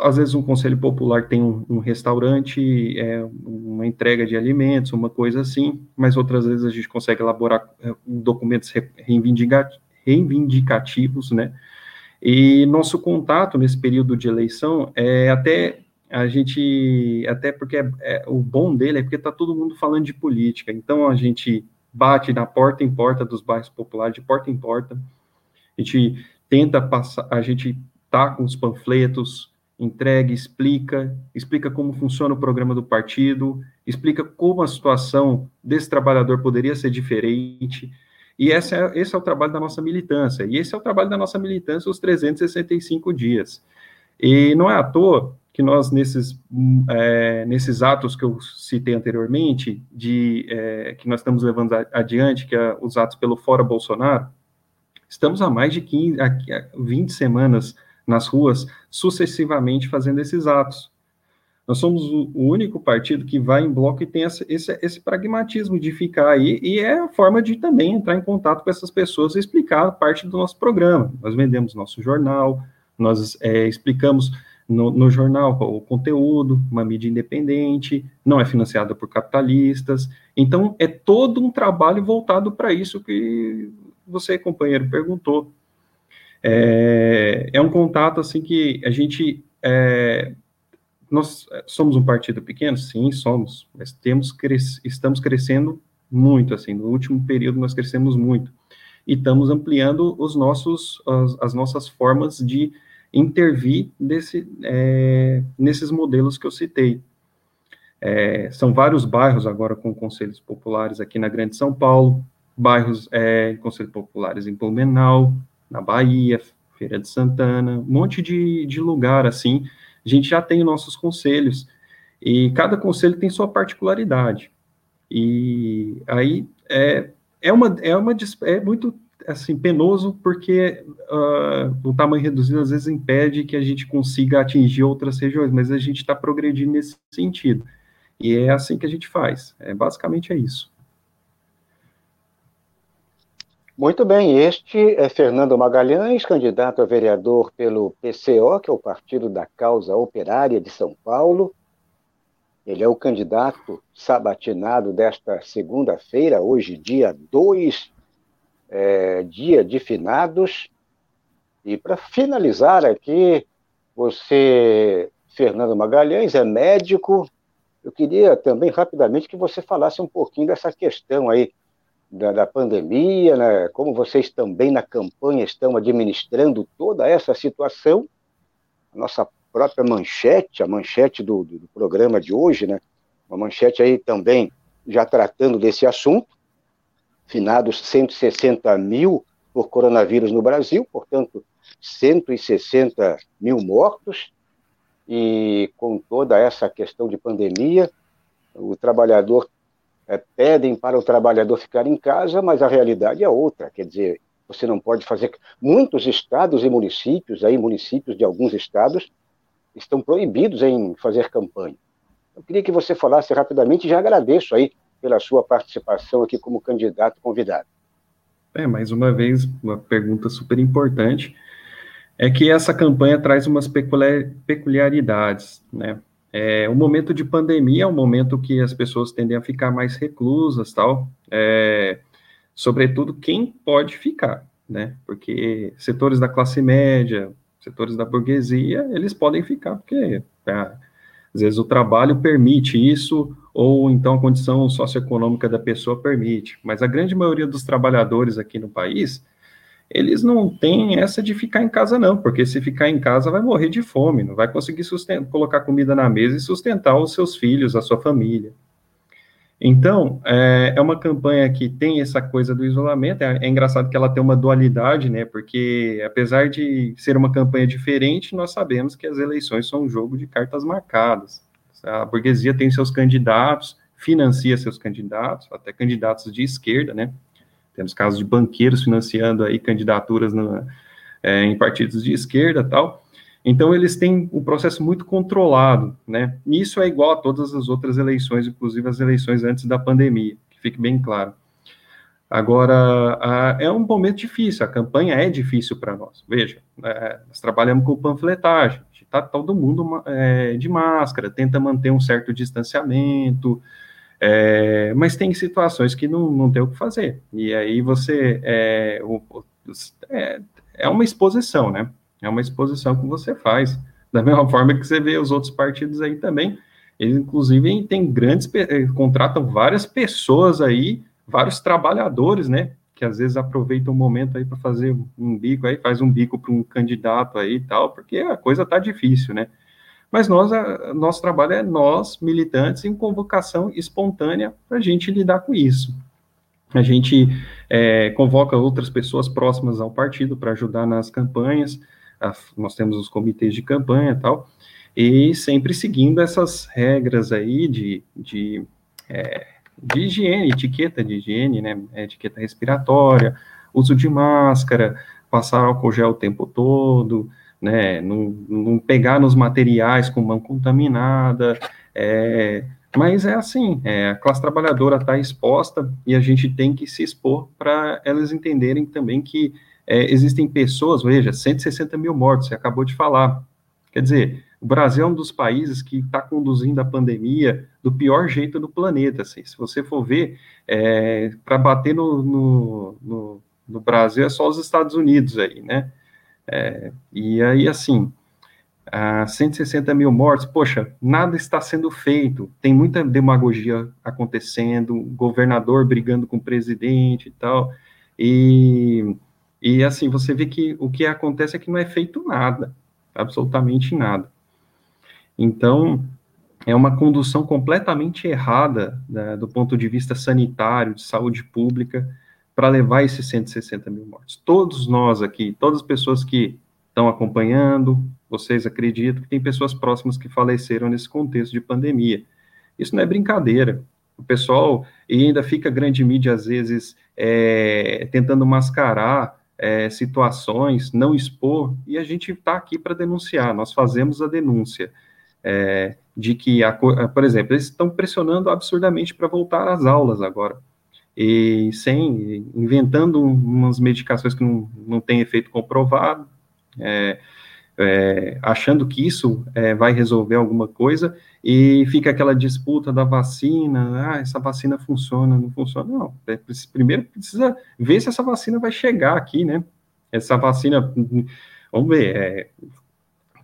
Às vezes um conselho popular tem um, um restaurante, é, uma entrega de alimentos, uma coisa assim, mas outras vezes a gente consegue elaborar é, documentos reivindicativos, né? E nosso contato nesse período de eleição é até a gente, até porque é, é, o bom dele é porque está todo mundo falando de política, então a gente bate na porta em porta dos bairros populares, de porta em porta, a gente tenta passar, a gente tá com os panfletos, entrega, explica, explica como funciona o programa do partido, explica como a situação desse trabalhador poderia ser diferente, e esse é, esse é o trabalho da nossa militância. E esse é o trabalho da nossa militância os 365 dias. E não é à toa que nós, nesses, é, nesses atos que eu citei anteriormente, de, é, que nós estamos levando adiante, que é os atos pelo Fora Bolsonaro, estamos há mais de 15, 20 semanas nas ruas, sucessivamente fazendo esses atos. Nós somos o único partido que vai em bloco e tem esse, esse, esse, pragmatismo de ficar aí, e é a forma de também entrar em contato com essas pessoas e explicar parte do nosso programa. Nós vendemos nosso jornal, nós é, explicamos no, no, jornal o conteúdo, uma mídia independente, não é financiada por capitalistas. Então, é todo um trabalho voltado para isso que você, companheiro, perguntou. É, é um contato assim que a gente é, nós somos um partido pequeno? Sim, somos, mas temos estamos crescendo muito, assim, no último período nós crescemos muito, e estamos ampliando os nossos, as, as nossas formas de intervir desse, é, nesses modelos que eu citei. É, são vários bairros agora com conselhos populares aqui na Grande São Paulo, bairros é, conselhos populares em Blumenau, na Bahia, Feira de Santana, um monte de, de lugar, assim, a gente já tem nossos conselhos, e cada conselho tem sua particularidade. E aí é, é, uma, é, uma, é muito assim, penoso porque uh, o tamanho reduzido às vezes impede que a gente consiga atingir outras regiões, mas a gente está progredindo nesse sentido. E é assim que a gente faz. É, basicamente é isso. Muito bem, este é Fernando Magalhães, candidato a vereador pelo PCO, que é o Partido da Causa Operária de São Paulo. Ele é o candidato sabatinado desta segunda-feira, hoje, dia 2, é, dia de finados. E para finalizar aqui, você, Fernando Magalhães, é médico. Eu queria também rapidamente que você falasse um pouquinho dessa questão aí da, da pandemia, né? como vocês também na campanha estão administrando toda essa situação. A nossa própria manchete, a manchete do, do programa de hoje, né? Uma manchete aí também já tratando desse assunto. Finados 160 mil por coronavírus no Brasil, portanto, 160 mil mortos. E com toda essa questão de pandemia, o trabalhador é, pedem para o trabalhador ficar em casa, mas a realidade é outra. Quer dizer, você não pode fazer. Muitos estados e municípios, aí municípios de alguns estados, estão proibidos em fazer campanha. Eu queria que você falasse rapidamente já agradeço aí pela sua participação aqui como candidato convidado. É, mais uma vez, uma pergunta super importante. É que essa campanha traz umas peculiaridades, né? É, o momento de pandemia é um momento que as pessoas tendem a ficar mais reclusas, tal. É, sobretudo quem pode ficar, né? Porque setores da classe média, setores da burguesia, eles podem ficar porque é, às vezes o trabalho permite isso ou então a condição socioeconômica da pessoa permite. Mas a grande maioria dos trabalhadores aqui no país eles não têm essa de ficar em casa, não, porque se ficar em casa vai morrer de fome, não vai conseguir colocar comida na mesa e sustentar os seus filhos, a sua família. Então, é, é uma campanha que tem essa coisa do isolamento, é, é, engraçado que ela tem uma dualidade, né, porque apesar de ser uma campanha diferente, nós sabemos que as eleições são um jogo de cartas marcadas. A burguesia tem seus candidatos, financia seus candidatos, até candidatos de esquerda, né, temos casos de banqueiros financiando aí candidaturas é, em partidos de esquerda tal. Então, eles têm um processo muito controlado, né? E isso é igual a todas as outras eleições, inclusive as eleições antes da pandemia, que fique bem claro. Agora, a, é um momento difícil, a campanha é difícil para nós. Veja, é, nós trabalhamos com panfletagem, está todo mundo é, de máscara, tenta manter um certo distanciamento, é, mas tem situações que não, não tem o que fazer. E aí você. É, o, é, é uma exposição, né? É uma exposição que você faz. Da mesma forma que você vê os outros partidos aí também. Eles, inclusive, têm grandes. Eh, contratam várias pessoas aí, vários trabalhadores, né? Que às vezes aproveitam o momento aí para fazer um bico aí, faz um bico para um candidato aí e tal, porque a coisa tá difícil, né? Mas nós, a, nosso trabalho é nós, militantes, em convocação espontânea para a gente lidar com isso. A gente é, convoca outras pessoas próximas ao partido para ajudar nas campanhas, nós temos os comitês de campanha e tal, e sempre seguindo essas regras aí de, de, é, de higiene, etiqueta de higiene, né, etiqueta respiratória, uso de máscara, passar álcool gel o tempo todo, né, não, não pegar nos materiais com mão contaminada, é, mas é assim, é, a classe trabalhadora está exposta e a gente tem que se expor para elas entenderem também que é, existem pessoas, veja, 160 mil mortos, você acabou de falar. Quer dizer, o Brasil é um dos países que está conduzindo a pandemia do pior jeito do planeta. Assim. Se você for ver, é, para bater no, no, no, no Brasil é só os Estados Unidos aí, né? É, e aí, assim, a 160 mil mortes, poxa, nada está sendo feito, tem muita demagogia acontecendo, governador brigando com o presidente e tal, e, e assim, você vê que o que acontece é que não é feito nada, absolutamente nada. Então, é uma condução completamente errada né, do ponto de vista sanitário, de saúde pública, para levar esses 160 mil mortes. Todos nós aqui, todas as pessoas que estão acompanhando, vocês acreditam que tem pessoas próximas que faleceram nesse contexto de pandemia. Isso não é brincadeira. O pessoal e ainda fica grande mídia, às vezes, é, tentando mascarar é, situações, não expor, e a gente está aqui para denunciar, nós fazemos a denúncia. É, de que, a, por exemplo, eles estão pressionando absurdamente para voltar às aulas agora, e sem, inventando umas medicações que não, não têm efeito comprovado, é, é, achando que isso é, vai resolver alguma coisa, e fica aquela disputa da vacina, ah, essa vacina funciona, não funciona, não, é, primeiro precisa ver se essa vacina vai chegar aqui, né, essa vacina, vamos ver, é,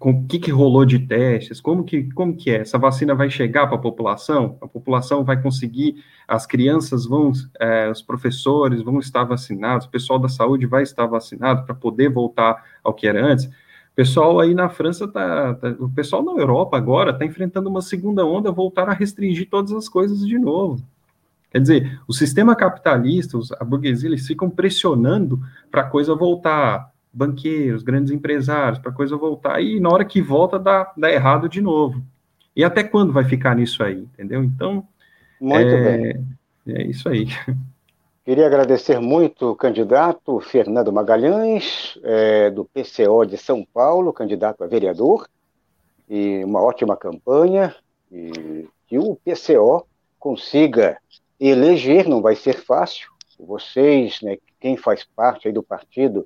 com o que, que rolou de testes, como que, como que é, essa vacina vai chegar para a população, a população vai conseguir, as crianças vão, é, os professores vão estar vacinados, o pessoal da saúde vai estar vacinado para poder voltar ao que era antes, o pessoal aí na França tá, tá o pessoal na Europa agora está enfrentando uma segunda onda, voltar a restringir todas as coisas de novo. Quer dizer, o sistema capitalista, a burguesia, eles ficam pressionando para a coisa voltar, banqueiros, grandes empresários, para a coisa voltar, e na hora que volta dá, dá errado de novo. E até quando vai ficar nisso aí, entendeu? Então, Muito é, bem. é isso aí. Queria agradecer muito o candidato Fernando Magalhães, é, do PCO de São Paulo, candidato a vereador, e uma ótima campanha, e que o PCO consiga eleger, não vai ser fácil, vocês, né, quem faz parte do partido,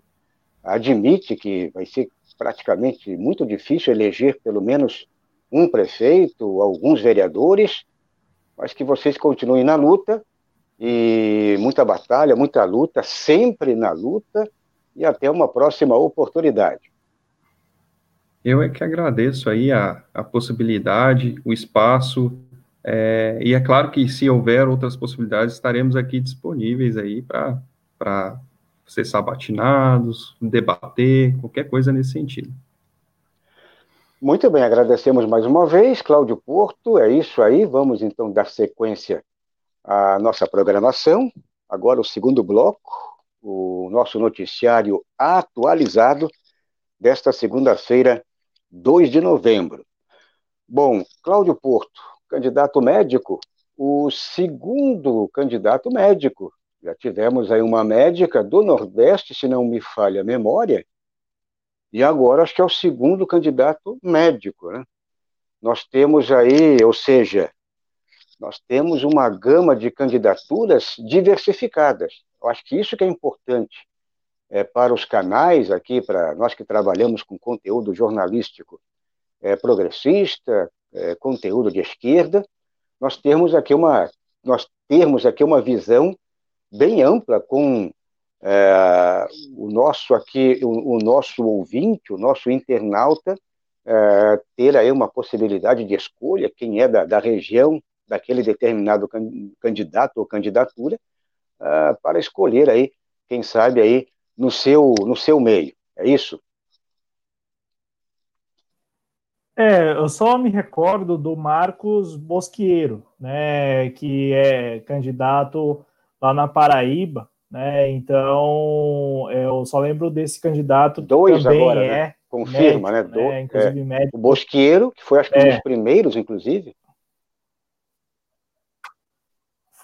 admite que vai ser praticamente muito difícil eleger pelo menos um prefeito, alguns vereadores, mas que vocês continuem na luta, e muita batalha, muita luta, sempre na luta e até uma próxima oportunidade. Eu é que agradeço aí a, a possibilidade, o espaço, é, e é claro que se houver outras possibilidades, estaremos aqui disponíveis aí para ser sabatinados, debater, qualquer coisa nesse sentido. Muito bem, agradecemos mais uma vez, Cláudio Porto, é isso aí, vamos então dar sequência a nossa programação. Agora, o segundo bloco, o nosso noticiário atualizado desta segunda-feira, 2 de novembro. Bom, Cláudio Porto, candidato médico, o segundo candidato médico. Já tivemos aí uma médica do Nordeste, se não me falha a memória, e agora acho que é o segundo candidato médico, né? Nós temos aí, ou seja, nós temos uma gama de candidaturas diversificadas. Eu acho que isso que é importante é, para os canais aqui, para nós que trabalhamos com conteúdo jornalístico é, progressista, é, conteúdo de esquerda, nós temos aqui uma nós termos aqui uma visão bem ampla com é, o nosso aqui o, o, nosso ouvinte, o nosso internauta é, ter aí uma possibilidade de escolha, quem é da, da região daquele determinado candidato ou candidatura uh, para escolher aí, quem sabe aí no seu no seu meio. É isso? É, eu só me recordo do Marcos Bosqueiro, né, que é candidato lá na Paraíba, né? Então, eu só lembro desse candidato Dois também agora, né? é né? confirma, médico, né? Do, né? Inclusive é, médico. O Bosqueiro, que foi acho que um dos é. primeiros, inclusive.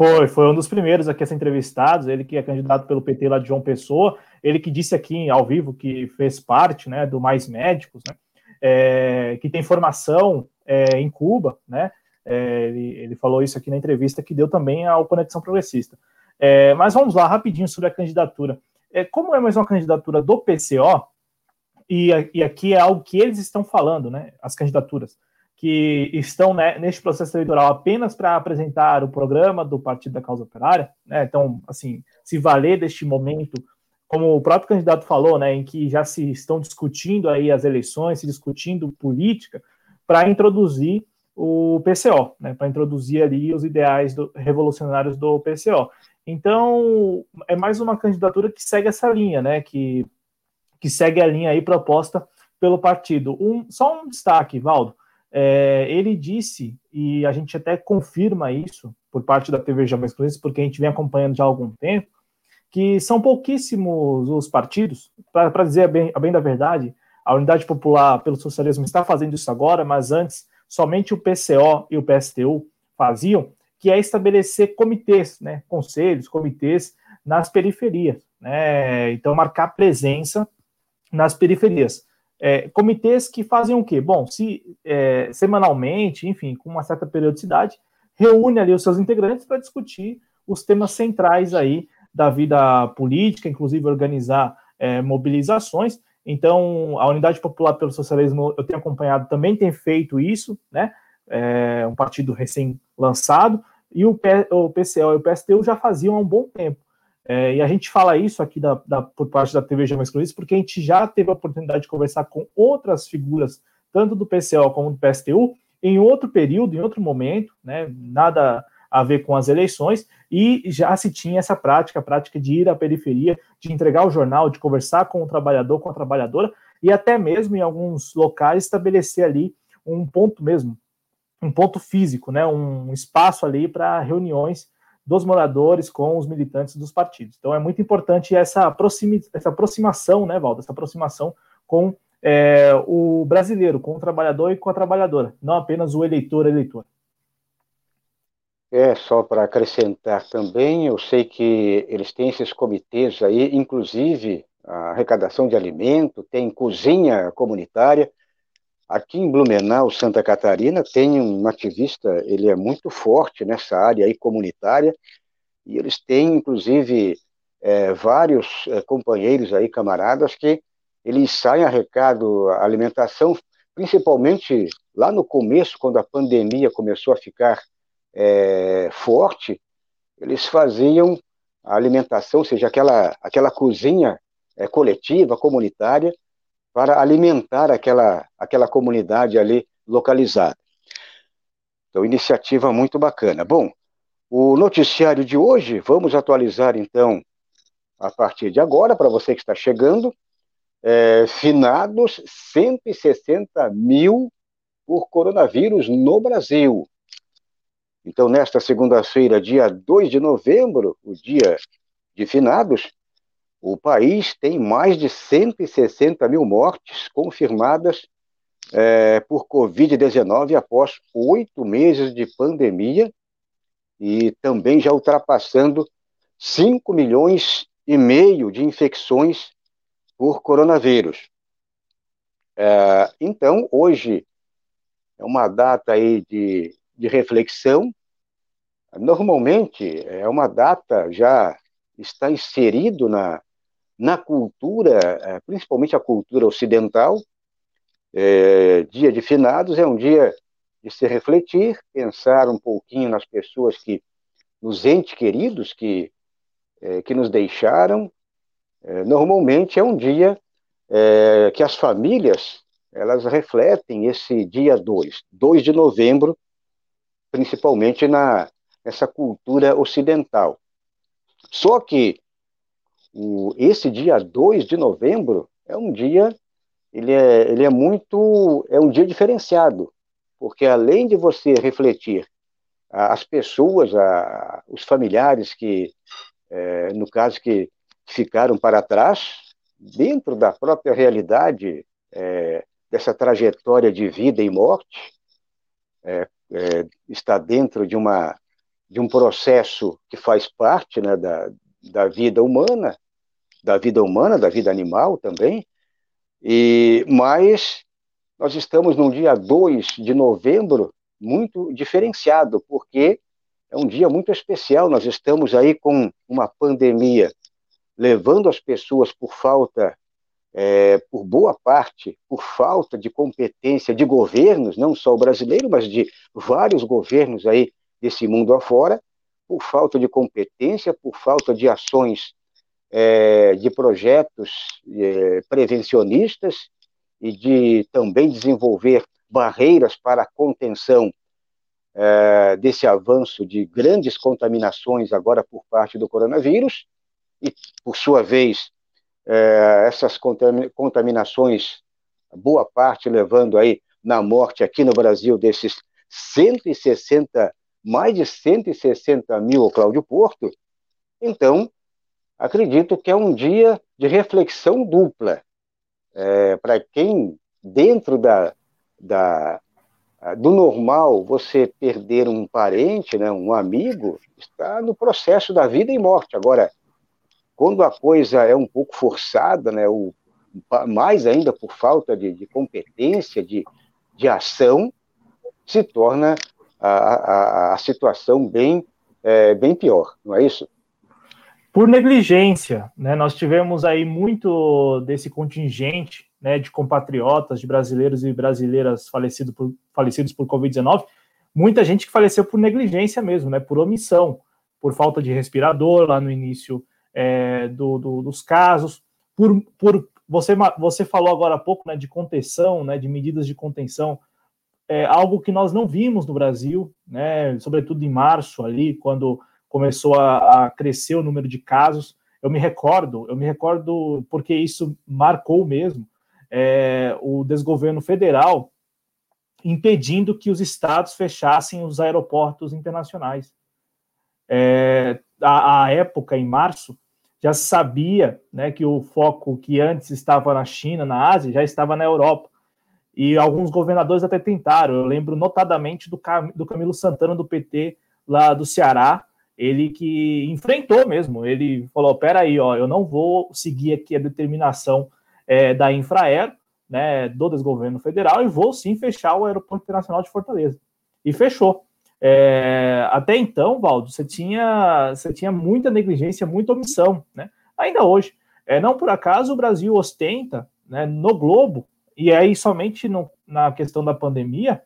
Foi, foi um dos primeiros aqui a ser entrevistados, ele que é candidato pelo PT lá de João Pessoa, ele que disse aqui ao vivo que fez parte né, do Mais Médicos, né, é, que tem formação é, em Cuba, né, é, ele, ele, falou isso aqui na entrevista que deu também ao Conexão Progressista. É, mas vamos lá, rapidinho sobre a candidatura. É, como é mais uma candidatura do PCO, e, e aqui é algo que eles estão falando, né, as candidaturas, que estão né, neste processo eleitoral apenas para apresentar o programa do Partido da Causa Operária, né? Então, assim, se valer deste momento, como o próprio candidato falou, né, em que já se estão discutindo aí as eleições, se discutindo política, para introduzir o PCO, né, para introduzir ali os ideais do, revolucionários do PCO. Então, é mais uma candidatura que segue essa linha, né, que, que segue a linha aí proposta pelo partido. Um, só um destaque, Valdo, é, ele disse, e a gente até confirma isso por parte da TV Jovens Cronistas, porque a gente vem acompanhando já há algum tempo, que são pouquíssimos os partidos, para dizer a bem, a bem da verdade, a Unidade Popular pelo Socialismo está fazendo isso agora, mas antes somente o PCO e o PSTU faziam, que é estabelecer comitês, né, conselhos, comitês nas periferias, né, então marcar presença nas periferias. É, comitês que fazem o quê? Bom, se é, semanalmente, enfim, com uma certa periodicidade, reúne ali os seus integrantes para discutir os temas centrais aí da vida política, inclusive organizar é, mobilizações. Então, a Unidade Popular pelo Socialismo, eu tenho acompanhado, também tem feito isso, né? É um partido recém-lançado, e o, P, o PCL e o PSTU já faziam há um bom tempo. É, e a gente fala isso aqui da, da, por parte da TV Gema Exclusiva, porque a gente já teve a oportunidade de conversar com outras figuras, tanto do PCO como do PSTU, em outro período, em outro momento, né, nada a ver com as eleições, e já se tinha essa prática, a prática de ir à periferia, de entregar o jornal, de conversar com o trabalhador, com a trabalhadora, e até mesmo em alguns locais estabelecer ali um ponto mesmo, um ponto físico, né, um espaço ali para reuniões dos moradores com os militantes dos partidos. Então é muito importante essa, essa aproximação, né, Valdo, essa aproximação com é, o brasileiro, com o trabalhador e com a trabalhadora, não apenas o eleitor eleitor. É, só para acrescentar também, eu sei que eles têm esses comitês aí, inclusive a arrecadação de alimento, tem cozinha comunitária, Aqui em Blumenau, Santa Catarina, tem um ativista, ele é muito forte nessa área aí comunitária, e eles têm, inclusive, é, vários é, companheiros aí, camaradas, que eles saem a recado alimentação, principalmente lá no começo, quando a pandemia começou a ficar é, forte, eles faziam a alimentação, ou seja, aquela, aquela cozinha é, coletiva, comunitária, para alimentar aquela, aquela comunidade ali localizada. Então, iniciativa muito bacana. Bom, o noticiário de hoje, vamos atualizar então a partir de agora, para você que está chegando, é, finados 160 mil por coronavírus no Brasil. Então, nesta segunda-feira, dia 2 de novembro, o dia de finados, o país tem mais de 160 mil mortes confirmadas é, por Covid-19 após oito meses de pandemia e também já ultrapassando 5 milhões e meio de infecções por coronavírus. É, então, hoje é uma data aí de, de reflexão. Normalmente é uma data já está inserido na, na cultura, eh, principalmente a cultura ocidental, é, dia de finados é um dia de se refletir, pensar um pouquinho nas pessoas que, nos entes queridos que, é, que nos deixaram. É, normalmente é um dia que as famílias elas refletem esse dia 2, 2 de novembro, principalmente na, nessa cultura ocidental. Só que o, esse dia 2 de novembro é um dia, ele é, ele é muito, é um dia diferenciado, porque além de você refletir as pessoas, a, os familiares que, é, no caso, que ficaram para trás, dentro da própria realidade é, dessa trajetória de vida e morte, é, é, está dentro de, uma, de um processo que faz parte né, da, da vida humana, da vida humana, da vida animal também, e mas nós estamos no dia 2 de novembro muito diferenciado, porque é um dia muito especial, nós estamos aí com uma pandemia levando as pessoas por falta, é, por boa parte, por falta de competência de governos, não só o brasileiro, mas de vários governos aí desse mundo afora, por falta de competência, por falta de ações é, de projetos é, prevencionistas e de também desenvolver barreiras para a contenção é, desse avanço de grandes contaminações agora por parte do coronavírus e, por sua vez, é, essas contaminações, boa parte levando aí na morte aqui no Brasil desses 160 mais de 160 mil, Cláudio Porto, então, acredito que é um dia de reflexão dupla. É, Para quem, dentro da, da, do normal, você perder um parente, né, um amigo, está no processo da vida e morte. Agora, quando a coisa é um pouco forçada, né, o, mais ainda por falta de, de competência, de, de ação, se torna a, a, a situação bem, é, bem pior, não é isso? Por negligência, né? Nós tivemos aí muito desse contingente né, de compatriotas, de brasileiros e brasileiras falecidos por, falecidos por Covid-19, muita gente que faleceu por negligência mesmo, né, por omissão, por falta de respirador lá no início é, do, do, dos casos, por, por você, você falou agora há pouco né, de contenção, né, de medidas de contenção, é algo que nós não vimos no Brasil, né, sobretudo em março ali, quando começou a, a crescer o número de casos. Eu me recordo, eu me recordo porque isso marcou mesmo é, o desgoverno federal impedindo que os estados fechassem os aeroportos internacionais. É, a, a, época, em março, já sabia né, que o foco que antes estava na China, na Ásia, já estava na Europa. E alguns governadores até tentaram. Eu lembro notadamente do, Cam do Camilo Santana, do PT, lá do Ceará, ele que enfrentou mesmo. Ele falou: peraí, ó, eu não vou seguir aqui a determinação é, da Infraero, né, do desgoverno federal, e vou sim fechar o Aeroporto Internacional de Fortaleza. E fechou. É, até então, Valdo, você tinha, você tinha muita negligência, muita omissão, né? Ainda hoje. É, não por acaso o Brasil ostenta né, no globo, e aí somente no, na questão da pandemia,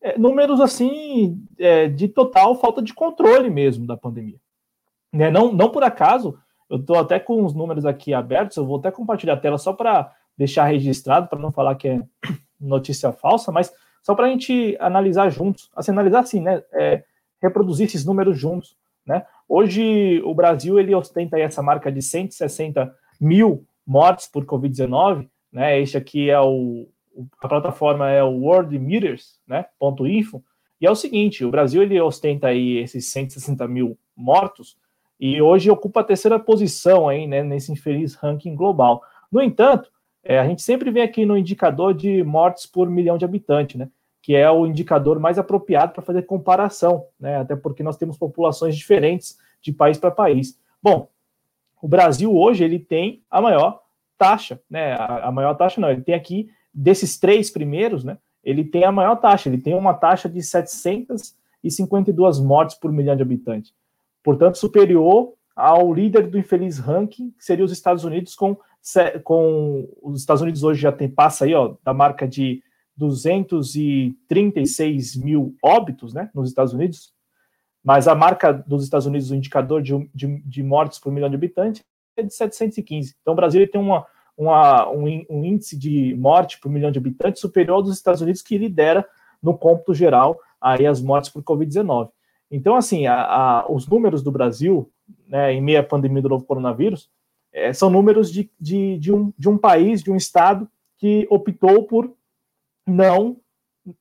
é, números assim é, de total falta de controle mesmo da pandemia. Né, não, não por acaso, eu estou até com os números aqui abertos, eu vou até compartilhar a tela só para deixar registrado, para não falar que é notícia falsa, mas só para a gente analisar juntos, assim, analisar assim, né, é, reproduzir esses números juntos, né? Hoje o Brasil ele ostenta essa marca de 160 mil mortes por Covid-19, né? Este aqui é o a plataforma é o World Meters, né? Ponto .info, e é o seguinte, o Brasil ele ostenta aí esses 160 mil mortos e hoje ocupa a terceira posição aí, né, nesse infeliz ranking global. No entanto, é, a gente sempre vem aqui no indicador de mortes por milhão de habitantes, né? Que é o indicador mais apropriado para fazer comparação, né? Até porque nós temos populações diferentes de país para país. Bom, o Brasil hoje ele tem a maior taxa, né? A, a maior taxa não, ele tem aqui desses três primeiros, né? Ele tem a maior taxa, ele tem uma taxa de 752 mortes por milhão de habitantes. Portanto, superior ao líder do infeliz ranking, que seria os Estados Unidos, com com os Estados Unidos hoje já tem passa aí ó da marca de 236 mil óbitos, né, nos Estados Unidos, mas a marca dos Estados Unidos, o indicador de, de, de mortes por milhão de habitantes é de 715. Então o Brasil tem uma, uma um, um, índice de morte por milhão de habitantes superior ao dos Estados Unidos, que lidera no cômputo geral aí as mortes por Covid-19. Então, assim, a, a, os números do Brasil, né, em meio à pandemia do novo coronavírus, é, são números de, de, de, um, de um país, de um estado que optou por não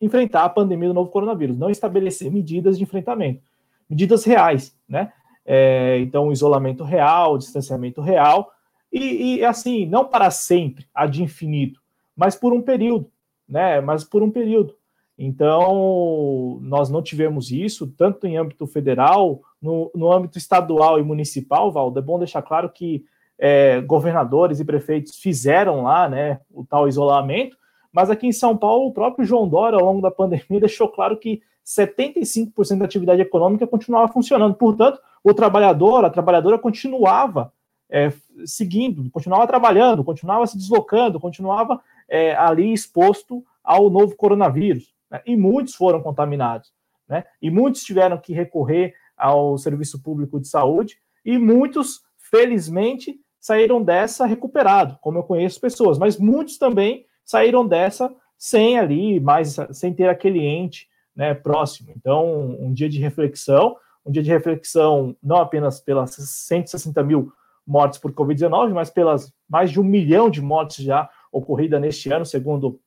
enfrentar a pandemia do novo coronavírus, não estabelecer medidas de enfrentamento, medidas reais, né? É, então, isolamento real, distanciamento real, e, e, assim, não para sempre, a de infinito, mas por um período, né? Mas por um período. Então, nós não tivemos isso, tanto em âmbito federal, no, no âmbito estadual e municipal, Valdo, é bom deixar claro que é, governadores e prefeitos fizeram lá, né, o tal isolamento, mas aqui em São Paulo, o próprio João Dória, ao longo da pandemia, deixou claro que 75% da atividade econômica continuava funcionando. Portanto, o trabalhador, a trabalhadora continuava é, seguindo, continuava trabalhando, continuava se deslocando, continuava é, ali exposto ao novo coronavírus. Né? E muitos foram contaminados. Né? E muitos tiveram que recorrer ao serviço público de saúde, e muitos, felizmente, saíram dessa recuperado, como eu conheço pessoas, mas muitos também saíram dessa sem ali, mais sem ter aquele ente né, próximo. Então, um dia de reflexão, um dia de reflexão não apenas pelas 160 mil mortes por Covid-19, mas pelas mais de um milhão de mortes já ocorridas neste ano, segundo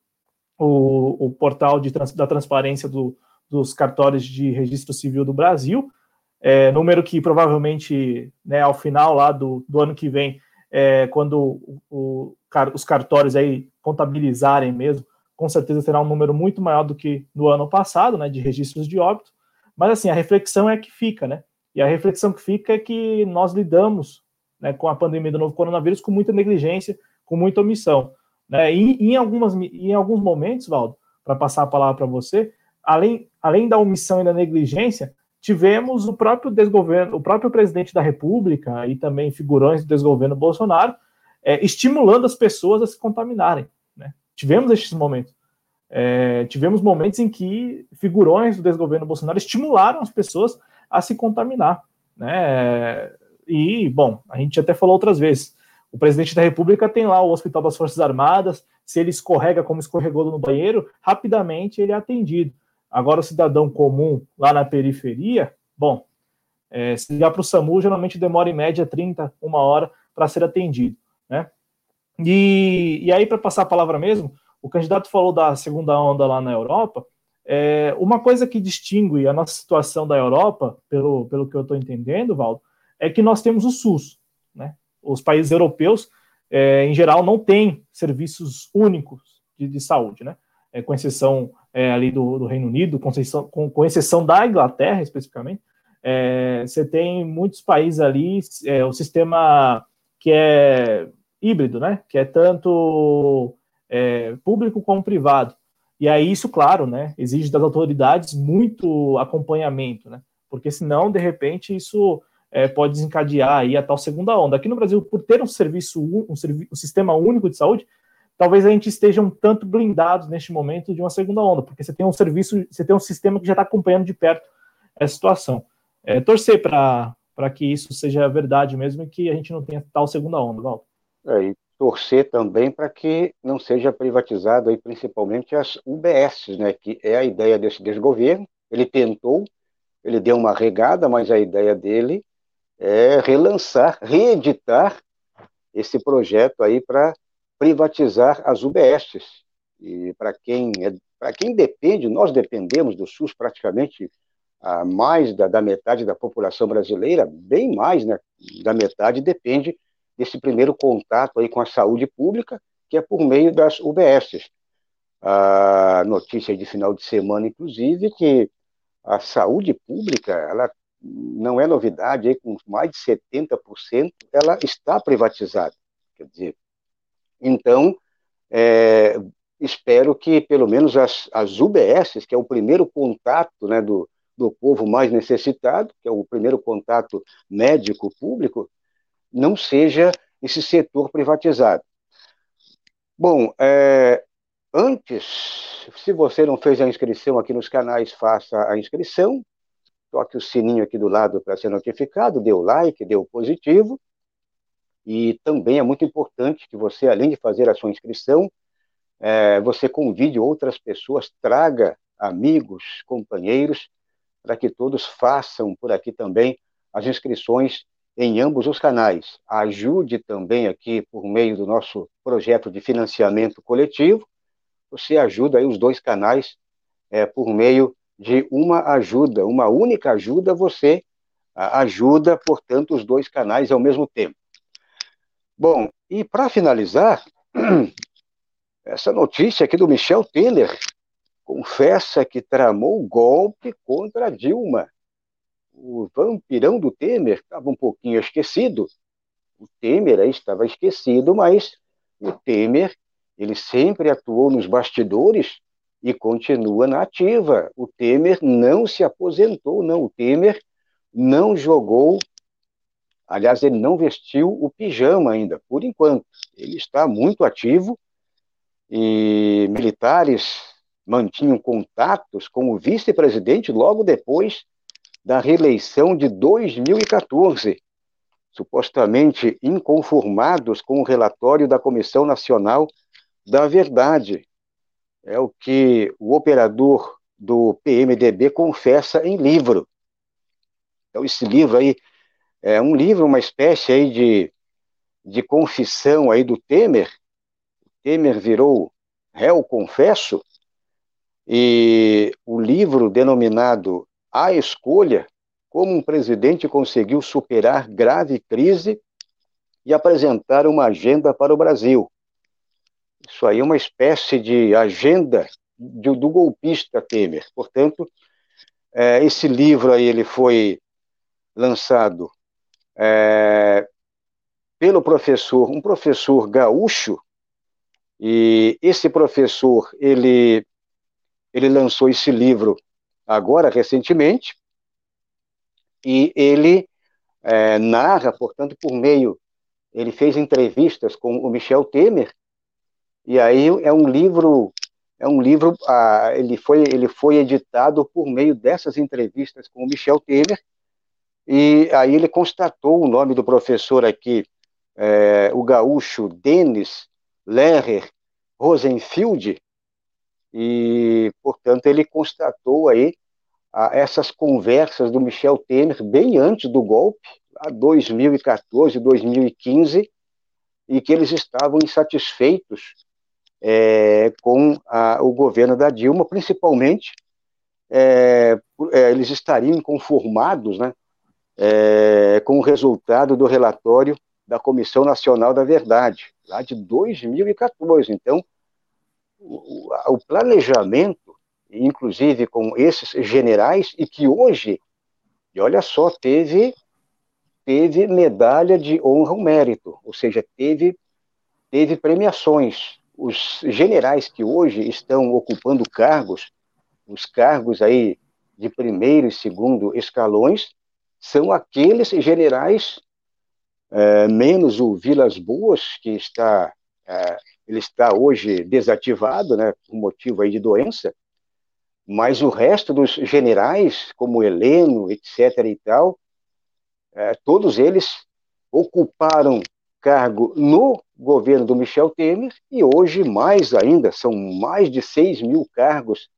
o, o portal de, da transparência do, dos cartórios de registro civil do Brasil, é, número que provavelmente, né, ao final lá do, do ano que vem, é, quando o, o, os cartórios aí contabilizarem mesmo com certeza terá um número muito maior do que no ano passado, né, de registros de óbito, mas assim, a reflexão é que fica, né, e a reflexão que fica é que nós lidamos né, com a pandemia do novo coronavírus com muita negligência, com muita omissão, né, e em, algumas, em alguns momentos, Valdo, para passar a palavra para você, além, além da omissão e da negligência, tivemos o próprio desgoverno, o próprio presidente da República e também figurões do desgoverno Bolsonaro é, estimulando as pessoas a se contaminarem. Tivemos esses momentos. É, tivemos momentos em que figurões do desgoverno Bolsonaro estimularam as pessoas a se contaminar. Né? E, bom, a gente até falou outras vezes. O presidente da República tem lá o Hospital das Forças Armadas. Se ele escorrega como escorregou no banheiro, rapidamente ele é atendido. Agora, o cidadão comum lá na periferia, bom, é, se ligar para o SAMU, geralmente demora em média 30, uma hora para ser atendido. Né? E, e aí, para passar a palavra mesmo, o candidato falou da segunda onda lá na Europa. É, uma coisa que distingue a nossa situação da Europa, pelo, pelo que eu estou entendendo, Valdo, é que nós temos o SUS. Né? Os países europeus, é, em geral, não têm serviços únicos de, de saúde, né? É, com exceção é, ali do, do, Reino Unido, com exceção, com, com exceção da Inglaterra, especificamente, é, você tem muitos países ali, é, o sistema que é híbrido, né? Que é tanto é, público como privado. E aí isso, claro, né? Exige das autoridades muito acompanhamento, né? Porque senão, de repente, isso é, pode desencadear aí a tal segunda onda. Aqui no Brasil, por ter um serviço, um, um sistema único de saúde, talvez a gente esteja um tanto blindado neste momento de uma segunda onda, porque você tem um serviço, você tem um sistema que já está acompanhando de perto essa situação. É, torcer para que isso seja verdade mesmo e que a gente não tenha tal segunda onda, Walter. É, e torcer também para que não seja privatizado aí principalmente as UBS, né, que é a ideia desse desgoverno. Ele tentou, ele deu uma regada, mas a ideia dele é relançar, reeditar esse projeto aí para privatizar as UBSs. E para quem é, para quem depende, nós dependemos do SUS praticamente a mais da, da metade da população brasileira, bem mais né, da metade depende desse primeiro contato aí com a saúde pública, que é por meio das UBSs. A notícia de final de semana, inclusive, que a saúde pública, ela não é novidade, aí, com mais de 70%, ela está privatizada. Quer dizer, então, é, espero que pelo menos as, as UBSs, que é o primeiro contato né, do, do povo mais necessitado, que é o primeiro contato médico público, não seja esse setor privatizado. Bom, é, antes, se você não fez a inscrição aqui nos canais, faça a inscrição, toque o sininho aqui do lado para ser notificado, dê o like, dê o positivo, e também é muito importante que você, além de fazer a sua inscrição, é, você convide outras pessoas, traga amigos, companheiros, para que todos façam por aqui também as inscrições em ambos os canais. Ajude também aqui por meio do nosso projeto de financiamento coletivo. Você ajuda aí os dois canais é, por meio de uma ajuda, uma única ajuda, você ajuda, portanto, os dois canais ao mesmo tempo. Bom, e para finalizar, essa notícia aqui do Michel Temer confessa que tramou golpe contra Dilma o vampirão do Temer estava um pouquinho esquecido. O Temer aí estava esquecido, mas o Temer ele sempre atuou nos bastidores e continua na ativa. O Temer não se aposentou, não. O Temer não jogou, aliás, ele não vestiu o pijama ainda, por enquanto. Ele está muito ativo e militares mantinham contatos com o vice-presidente logo depois da reeleição de 2014, supostamente inconformados com o relatório da Comissão Nacional da Verdade. É o que o operador do PMDB confessa em livro. Então, esse livro aí é um livro, uma espécie aí de, de confissão aí do Temer. Temer virou réu confesso, e o livro denominado a escolha como um presidente conseguiu superar grave crise e apresentar uma agenda para o Brasil. Isso aí é uma espécie de agenda do, do golpista Temer. Portanto, é, esse livro aí ele foi lançado é, pelo professor, um professor gaúcho, e esse professor ele ele lançou esse livro agora recentemente e ele é, narra, portanto, por meio ele fez entrevistas com o Michel Temer e aí é um livro é um livro ah, ele foi ele foi editado por meio dessas entrevistas com o Michel Temer e aí ele constatou o nome do professor aqui, é, o gaúcho Denis Lerrer Rosenfield, e, portanto, ele constatou aí a, essas conversas do Michel Temer bem antes do golpe, lá 2014, 2015, e que eles estavam insatisfeitos é, com a, o governo da Dilma, principalmente é, é, eles estariam inconformados né, é, com o resultado do relatório da Comissão Nacional da Verdade, lá de 2014. Então, o, planejamento, inclusive com esses generais, e que hoje, e olha só, teve, teve medalha de honra ao mérito, ou seja, teve, teve premiações. Os generais que hoje estão ocupando cargos, os cargos aí de primeiro e segundo escalões, são aqueles generais, é, menos o Vilas Boas, que está, é, ele está hoje desativado, né, por motivo aí de doença, mas o resto dos generais, como Heleno, etc. e tal, é, todos eles ocuparam cargo no governo do Michel Temer e hoje mais ainda, são mais de 6 mil cargos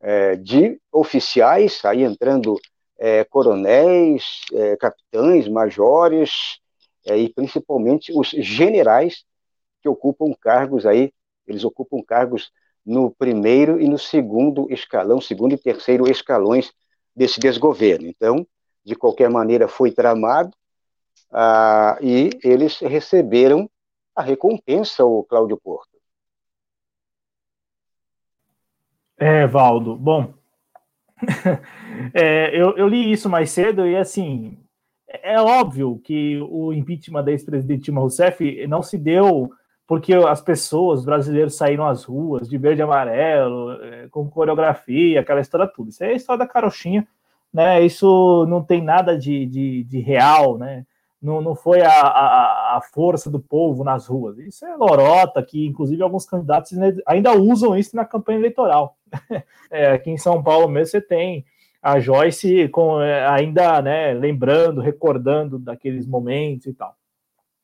é, de oficiais, aí entrando é, coronéis, capitães, majores e principalmente os generais que ocupam cargos aí, eles ocupam cargos no primeiro e no segundo escalão, segundo e terceiro escalões desse desgoverno. Então, de qualquer maneira, foi tramado ah, e eles receberam a recompensa, o Cláudio Porto. É, Valdo. Bom, é, eu, eu, li isso mais cedo e, assim, é, óbvio que o impeachment da ex-presidente Dilma Rousseff não se deu porque as pessoas, os brasileiros, saíram às ruas de verde e amarelo, é, com coreografia, aquela história tudo. Isso é a história da carochinha, né? Isso não tem nada de, de, de real, né? Não, não foi a, a, a, força do povo nas ruas. Isso é lorota, que inclusive alguns candidatos ainda usam isso na campanha eleitoral. É, aqui em São Paulo mesmo você tem a Joyce com, é, ainda né, lembrando, recordando daqueles momentos e tal.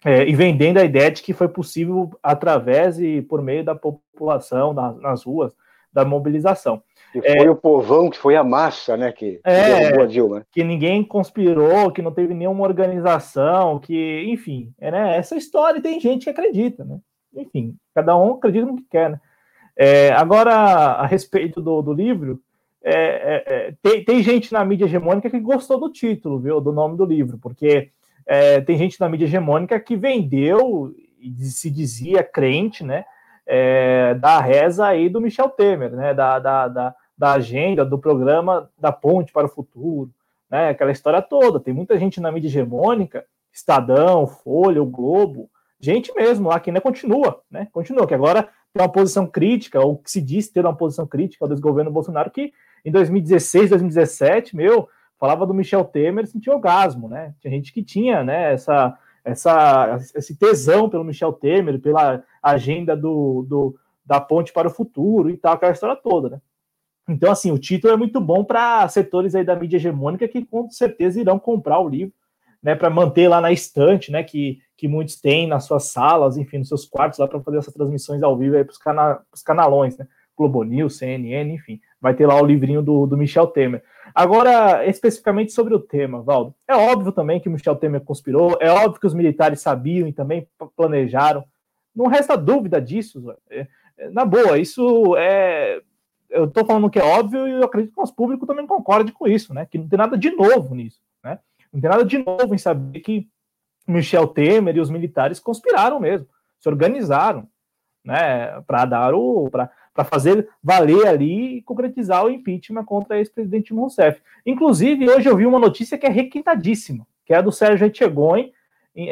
É, e vendendo a ideia de que foi possível através e por meio da população nas, nas ruas, da mobilização. Que foi é, o povão, que foi a massa, né, que, é, que Dilma. Que ninguém conspirou, que não teve nenhuma organização, que, enfim, é, né, essa história tem gente que acredita, né? Enfim, cada um acredita no que quer, né? É, agora, a respeito do, do livro, é, é, é, tem, tem, gente na mídia hegemônica que gostou do título, viu, do nome do livro, porque é, tem gente na mídia hegemônica que vendeu e se dizia crente, né, é, da reza aí do Michel Temer, né, da, da, da, da, agenda, do programa da Ponte para o Futuro, né, aquela história toda. Tem muita gente na mídia hegemônica, Estadão, Folha, o Globo, gente mesmo lá que ainda continua, né, continua, que agora tem uma posição crítica, ou que se diz ter uma posição crítica ao desgoverno Bolsonaro, que em 2016, 2017, meu, falava do Michel Temer, sentia orgasmo, né? Tinha gente que tinha, né, essa, essa, esse tesão pelo Michel Temer, pela agenda do, do, da ponte para o futuro e tal, aquela história toda, né? Então, assim, o título é muito bom para setores aí da mídia hegemônica que com certeza irão comprar o livro, né, para manter lá na estante, né, que que muitos têm nas suas salas, enfim, nos seus quartos lá para fazer essas transmissões ao vivo aí para os cana canalões, né? Globo News, CNN, enfim, vai ter lá o livrinho do, do Michel Temer. Agora, especificamente sobre o tema, Valdo, é óbvio também que o Michel Temer conspirou, é óbvio que os militares sabiam e também planejaram, não resta dúvida disso, é, é, na boa, isso é. Eu estou falando que é óbvio e eu acredito que o nosso público também concorde com isso, né? Que não tem nada de novo nisso, né? Não tem nada de novo em saber que Michel Temer e os militares conspiraram mesmo, se organizaram, né, para dar o para fazer valer ali e concretizar o impeachment contra ex-presidente Rousseff. Inclusive, hoje eu vi uma notícia que é requintadíssima, que é a do Sérgio Etchegoin,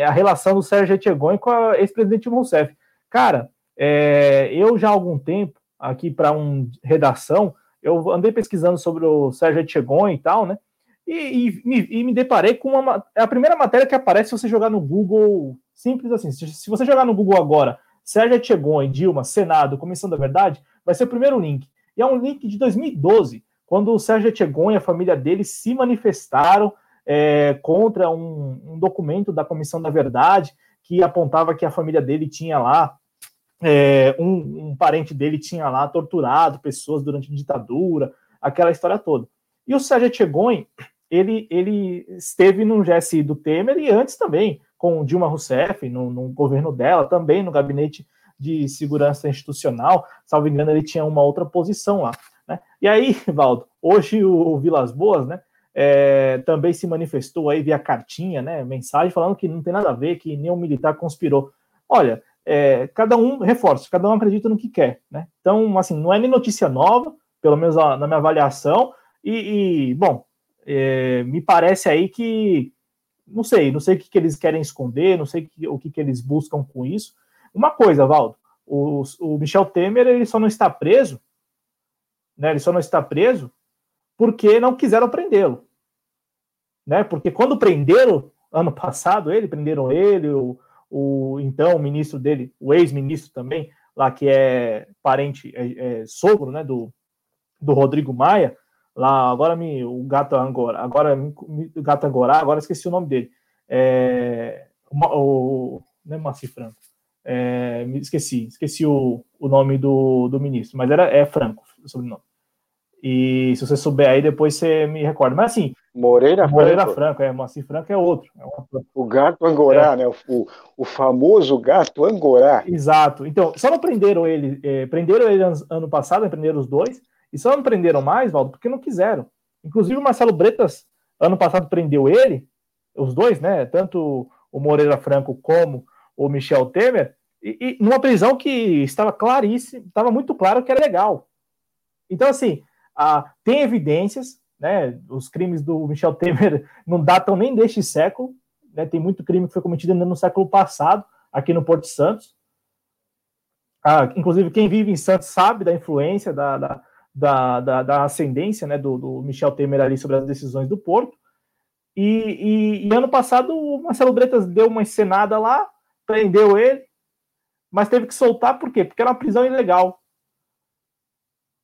a relação do Sérgio Etchegoin com o ex-presidente Rousseff. Cara, é, eu já há algum tempo, aqui para um redação, eu andei pesquisando sobre o Sérgio Etchegoin e tal, né? E, e, e, me deparei com uma. É a primeira matéria que aparece se você jogar no Google. Simples assim. Se, se você jogar no Google agora, Sérgio Etchegoin, Dilma, Senado, Comissão da Verdade, vai ser o primeiro link. E é um link de 2012, quando o Sérgio Etchegoin e a família dele se manifestaram é, contra um, um, documento da Comissão da Verdade que apontava que a família dele tinha lá. É, um, um parente dele tinha lá torturado pessoas durante a ditadura, aquela história toda. E o Sérgio Etchegoin, ele, ele esteve no GSI do Temer e antes também com Dilma Rousseff, no, no, governo dela, também no gabinete de segurança institucional, salvo engano, ele tinha uma outra posição lá. Né? E aí, Valdo, hoje o Vilas Boas, né, é, também se manifestou aí via cartinha, né, mensagem, falando que não tem nada a ver, que nenhum militar conspirou. Olha, é, cada um, reforço, cada um acredita no que quer, né? Então, assim, não é nem notícia nova, pelo menos na minha avaliação, e, e bom, é, me parece aí que não sei, não sei o que, que eles querem esconder, não sei que, o que, que eles buscam com isso. Uma coisa, Valdo, o, o Michel Temer ele só não está preso, né? Ele só não está preso porque não quiseram prendê-lo, né? Porque quando prenderam ano passado ele, prenderam ele, o, o então o ministro dele, o ex-ministro também, lá que é parente, é, é sogro, né? Do, do Rodrigo Maia lá, agora me, o gato Angora, agora o gato Angora, agora esqueci o nome dele. É, o, o, não é Maci Franco. É, me esqueci, esqueci o, o nome do, do ministro, mas era é Franco, o sobrenome. E se você souber aí, depois você me recorda. Mas assim. Moreira, Moreira Franco, Franco é, Moacir Franco é outro. É uma... O gato Angorá, é. né? O, o famoso gato Angorá. Exato. Então, só não prenderam ele, é, prenderam ele ano passado, prenderam os dois, e só não prenderam mais, Valdo, porque não quiseram. Inclusive o Marcelo Bretas, ano passado, prendeu ele, os dois, né? Tanto o Moreira Franco como o Michel Temer, e, e numa prisão que estava claríssimo, estava muito claro que era legal. Então, assim, a, tem evidências, né? Os crimes do Michel Temer não datam nem deste século, né? Tem muito crime que foi cometido ainda no século passado, aqui no Porto Santos. Ah, inclusive, quem vive em Santos sabe da influência da, da, da, da, da ascendência né, do, do, Michel Temer ali sobre as decisões do Porto. E, e, e, ano passado o Marcelo Bretas deu uma encenada lá, prendeu ele, mas teve que soltar por quê? Porque era uma prisão ilegal.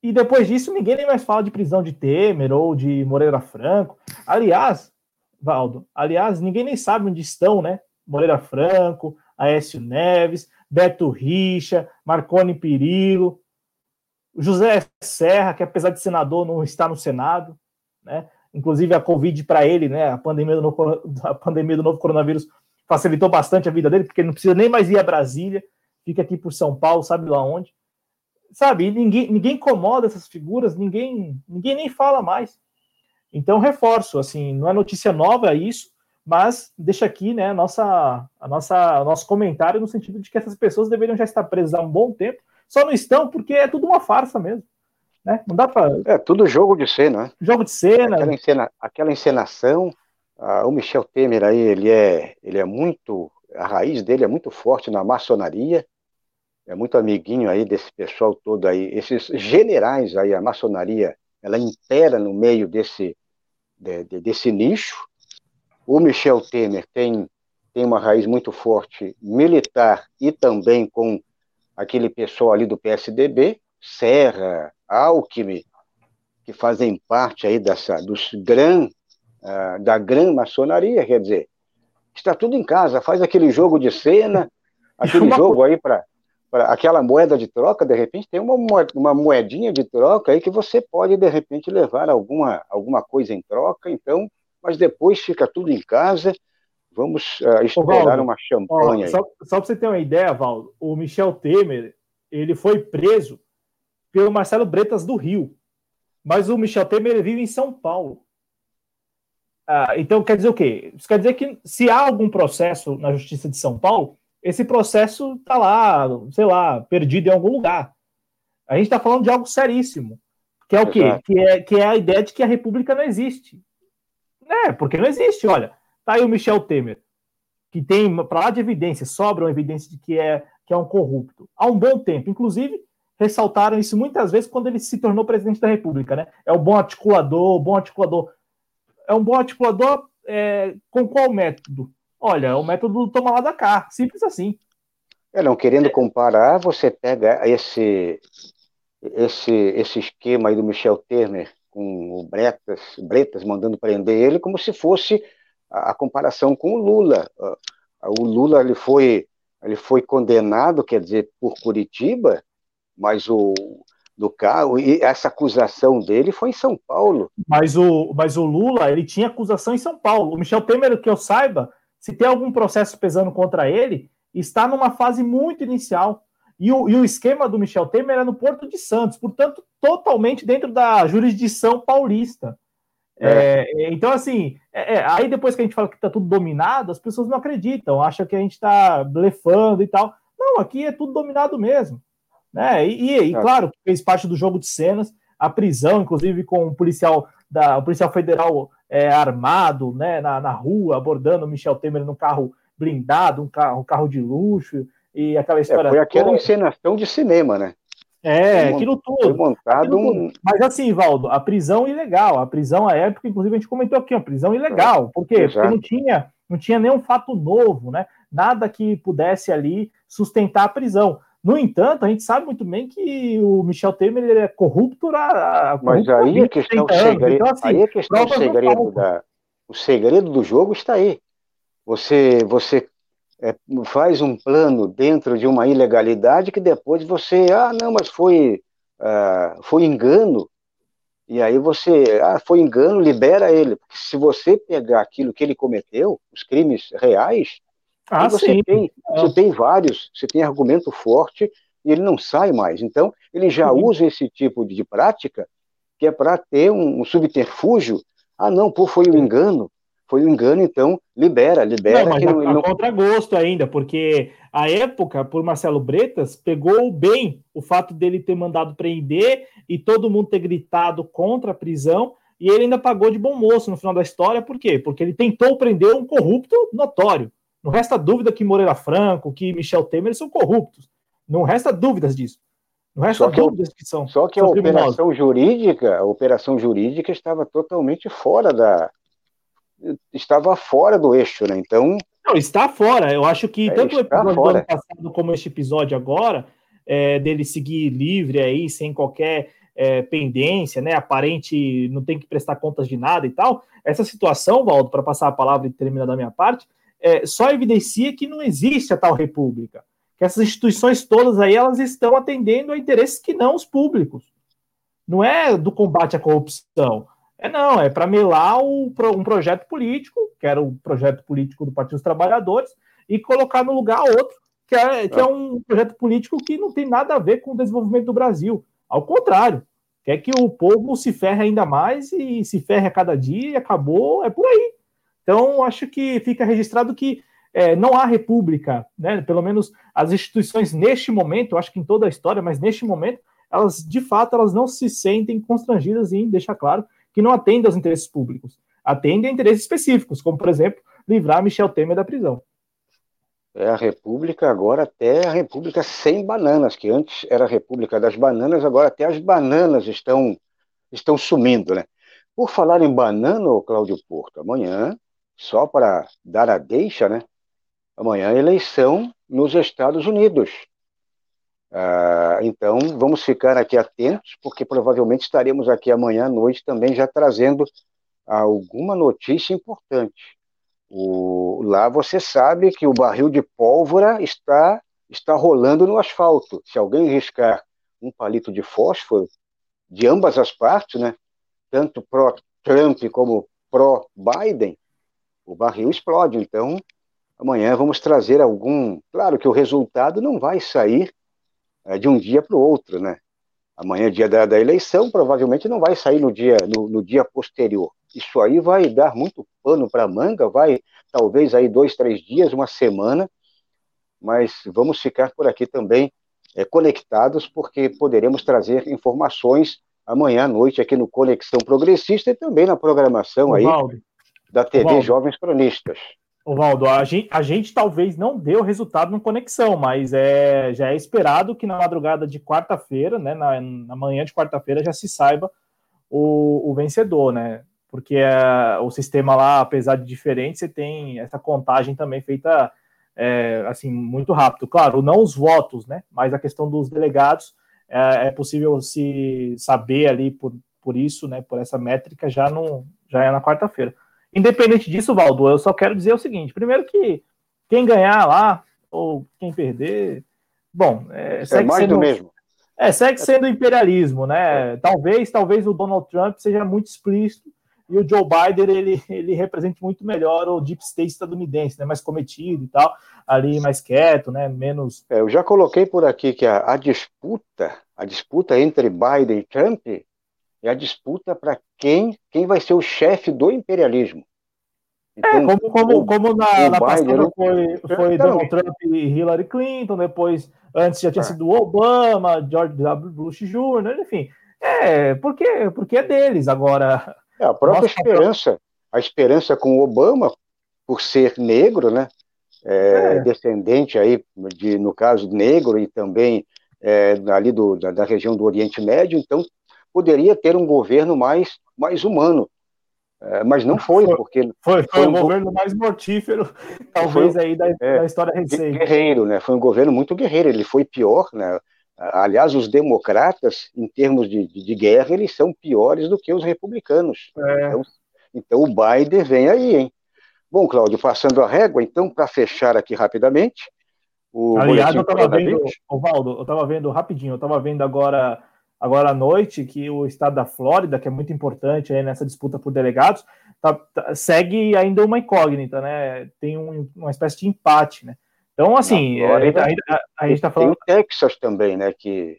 E depois disso ninguém nem mais fala de prisão de Temer ou de Moreira Franco. Aliás, Valdo, aliás, ninguém nem sabe onde estão, né? Moreira Franco, Aécio Neves, Beto Richa, Marconi Perillo, José Serra, que apesar de senador, não está no Senado, né? Inclusive a Covid para ele, né? A pandemia, do novo, a pandemia do novo coronavírus facilitou bastante a vida dele, porque ele não precisa nem mais ir a Brasília, fica aqui por São Paulo, sabe lá onde. Sabe, ninguém, ninguém incomoda essas figuras, ninguém, ninguém nem fala mais. Então, reforço, assim, não é notícia nova isso, mas deixa aqui, né, a nossa, a nossa, o nosso comentário no sentido de que essas pessoas deveriam já estar presas há um bom tempo, só não estão porque é tudo uma farsa mesmo. Né? Não dá para. É tudo jogo de cena, né? Jogo de cena. Aquela, encena, aquela encenação. Ah, o Michel Temer aí, ele é, ele é muito. A raiz dele é muito forte na maçonaria. É muito amiguinho aí desse pessoal todo aí. Esses generais aí, a maçonaria, ela impera no meio desse, de, de, desse nicho. O Michel Temer tem, tem uma raiz muito forte militar e também com aquele pessoal ali do PSDB, Serra, Alckmin, que fazem parte aí dessa, dos gran, uh, da gran maçonaria, quer dizer, está tudo em casa, faz aquele jogo de cena, aquele jogo aí para aquela moeda de troca, de repente tem uma, uma moedinha de troca aí que você pode, de repente, levar alguma, alguma coisa em troca, então, mas depois fica tudo em casa, Vamos uh, esperar Valdo, uma champanhe. Ó, só, só para você ter uma ideia, Valdo, o Michel Temer ele foi preso pelo Marcelo Bretas do Rio, mas o Michel Temer vive em São Paulo. Ah, então quer dizer o quê? Isso quer dizer que se há algum processo na Justiça de São Paulo, esse processo está lá, sei lá, perdido em algum lugar. A gente está falando de algo seríssimo, que é o quê? Que é, que é a ideia de que a República não existe. É, porque não existe, olha. Tá aí o Michel Temer, que tem, para lá de evidência, sobram evidências de que é, que é um corrupto. Há um bom tempo. Inclusive, ressaltaram isso muitas vezes quando ele se tornou presidente da República, né? É o bom articulador, bom articulador. É um bom articulador é, com qual método? Olha, é o método do toma lá da cá, simples assim. É, não, querendo comparar, você pega esse, esse, esse esquema aí do Michel Temer com o Bretas, Bretas mandando prender ele, como se fosse a, a comparação com o Lula. O Lula ele foi, ele foi condenado, quer dizer, por Curitiba, mas o do carro e essa acusação dele foi em São Paulo. Mas o, mas o Lula ele tinha acusação em São Paulo. O Michel Temer, que eu saiba, se tem algum processo pesando contra ele, está numa fase muito inicial. E o, e o esquema do Michel Temer era no Porto de Santos, portanto, totalmente dentro da jurisdição paulista. É. É, então, assim, é, é aí depois que a gente fala que está tudo dominado, as pessoas não acreditam, acham que a gente está blefando e tal. Não, aqui é tudo dominado mesmo. Né? E, e, e claro, fez parte do jogo de cenas, a prisão, inclusive, com um policial da, o policial federal é, armado né, na, na rua, abordando o Michel Temer no carro blindado, um carro, um carro de luxo, e aquela é, história. É, foi aquela toda. encenação de cinema, né? É, foi aquilo tudo. Montado um... Mas assim, Valdo, a prisão ilegal, a prisão à época, inclusive a gente comentou aqui, uma prisão ilegal. Por quê? Exato. Porque não tinha, não tinha nenhum fato novo, né? Nada que pudesse ali sustentar a prisão. No entanto, a gente sabe muito bem que o Michel Temer ele é corrupto. A, Mas aí a questão, segredo, então, assim, aí a questão segredo da, o segredo do jogo está aí. Você, você é, faz um plano dentro de uma ilegalidade que depois você, ah, não, mas foi, ah, foi engano. E aí você, ah, foi engano, libera ele. Porque se você pegar aquilo que ele cometeu, os crimes reais, ah, você sim. tem, você tem vários, você tem argumento forte e ele não sai mais. Então, ele já sim. usa esse tipo de prática que é para ter um, um, subterfúgio. Ah, não, pô, foi um engano. Foi um engano, então libera, libera. Não, mas que não, a, não... contragosto ainda, porque a época, por Marcelo Bretas, pegou bem o fato dele ter mandado prender e todo mundo ter gritado contra a prisão, e ele ainda pagou de bom moço no final da história, por quê? Porque ele tentou prender um corrupto notório. Não resta dúvida que Moreira Franco, que Michel Temer são corruptos. Não resta dúvidas disso. Não resta só que, dúvidas que são. Só que são a operação jurídica, a operação jurídica estava totalmente fora da. Estava fora do eixo, né? Então. Não, está fora. Eu acho que é, tanto o episódio fora. do ano passado como este episódio agora, é, dele seguir livre aí, sem qualquer é, pendência, né? Aparente, não tem que prestar contas de nada e tal. Essa situação, Valdo, para passar a palavra e terminar da minha parte, é, só evidencia que não existe a tal república, que essas instituições todas aí elas estão atendendo a interesses que não os públicos. Não é do combate à corrupção. É não, é para melar o, um projeto político, que era o projeto político do Partido dos Trabalhadores, e colocar no lugar outro, que é, que é um projeto político que não tem nada a ver com o desenvolvimento do Brasil. Ao contrário, quer que o povo se ferre ainda mais e se ferre a cada dia e acabou, é por aí. Então, acho que fica registrado que é, não há república, né? pelo menos as instituições neste momento, acho que em toda a história, mas neste momento, elas de fato elas não se sentem constrangidas em deixar claro que não atendem aos interesses públicos, atendem a interesses específicos, como por exemplo, livrar Michel Temer da prisão. É a república agora até a república sem bananas, que antes era a república das bananas, agora até as bananas estão estão sumindo, né? Por falar em banana, Cláudio Porto, amanhã só para dar a deixa, né? Amanhã é eleição nos Estados Unidos. Ah, então, vamos ficar aqui atentos, porque provavelmente estaremos aqui amanhã à noite também já trazendo alguma notícia importante. O, lá você sabe que o barril de pólvora está, está rolando no asfalto. Se alguém riscar um palito de fósforo, de ambas as partes, né, tanto pró-Trump como pró-Biden, o barril explode. Então, amanhã vamos trazer algum. Claro que o resultado não vai sair é, de um dia para o outro, né? Amanhã, dia da, da, eleição, provavelmente não vai sair no dia, no, no dia posterior. Isso aí vai dar muito pano para manga, vai talvez aí dois, três dias, uma semana, mas vamos ficar por aqui também é, conectados, porque poderemos trazer informações amanhã à noite aqui no Conexão Progressista e também na programação aí da TV. Jovens Cronistas. Valdo, a gente, a gente talvez não dê o resultado no Conexão, mas é, já é esperado que na madrugada de quarta-feira, né, na, na manhã de quarta-feira, já se saiba o, o vencedor, né? Porque é, o sistema lá, apesar de diferente, você tem essa contagem também feita é, assim muito rápido. Claro, não os votos, né? Mas a questão dos delegados é, é possível se saber ali por, por isso, né? Por essa métrica já no já é na quarta-feira. Independente disso, Valdo, eu só quero dizer o seguinte: primeiro que quem ganhar lá, ou quem perder, bom, é, é segue é mais sendo, do mesmo. É, segue sendo imperialismo, né? É. Talvez, talvez o Donald Trump seja muito explícito e o Joe Biden ele, ele represente muito melhor o deep state estadunidense, né? Mais cometido e tal, ali mais quieto, né? Menos. É, eu já coloquei por aqui que a, a disputa, a disputa entre Biden e Trump é a disputa para quem, quem vai ser o chefe do imperialismo. É, então, é, como, como, como na, na passada foi, foi Donald Trump e Hillary Clinton, depois, antes já tinha é. sido Obama, George W. Bush Jr., enfim. É, porque, porque é deles agora. É, a própria Nossa, esperança, a esperança com o Obama, por ser negro, né? É, é. descendente aí, de, no caso, negro e também é, ali do, da, da, região do Oriente Médio, então poderia ter um governo mais, mais humano. É, mas não foi, porque. Foi, foi, foi um governo mais mortífero, talvez, foi, aí da, é, da, história recente. Guerreiro, né? Foi um governo muito guerreiro, ele foi pior, né? Aliás, os democratas, em termos de, de, de guerra, eles são piores do que os republicanos. É. Então, então, o Biden vem aí, hein? Bom, Cláudio, passando a régua, então, para fechar aqui rapidamente. O Aliás, eu estava vendo, Valdo, eu estava vendo rapidinho, eu estava vendo agora agora à noite que o estado da Flórida, que é muito importante aí nessa disputa por delegados, tá, tá, segue ainda uma incógnita, né? Tem um, uma espécie de empate, né? Então, assim, Flórida, a, a, gente está falando. Tem o Texas também, né? Que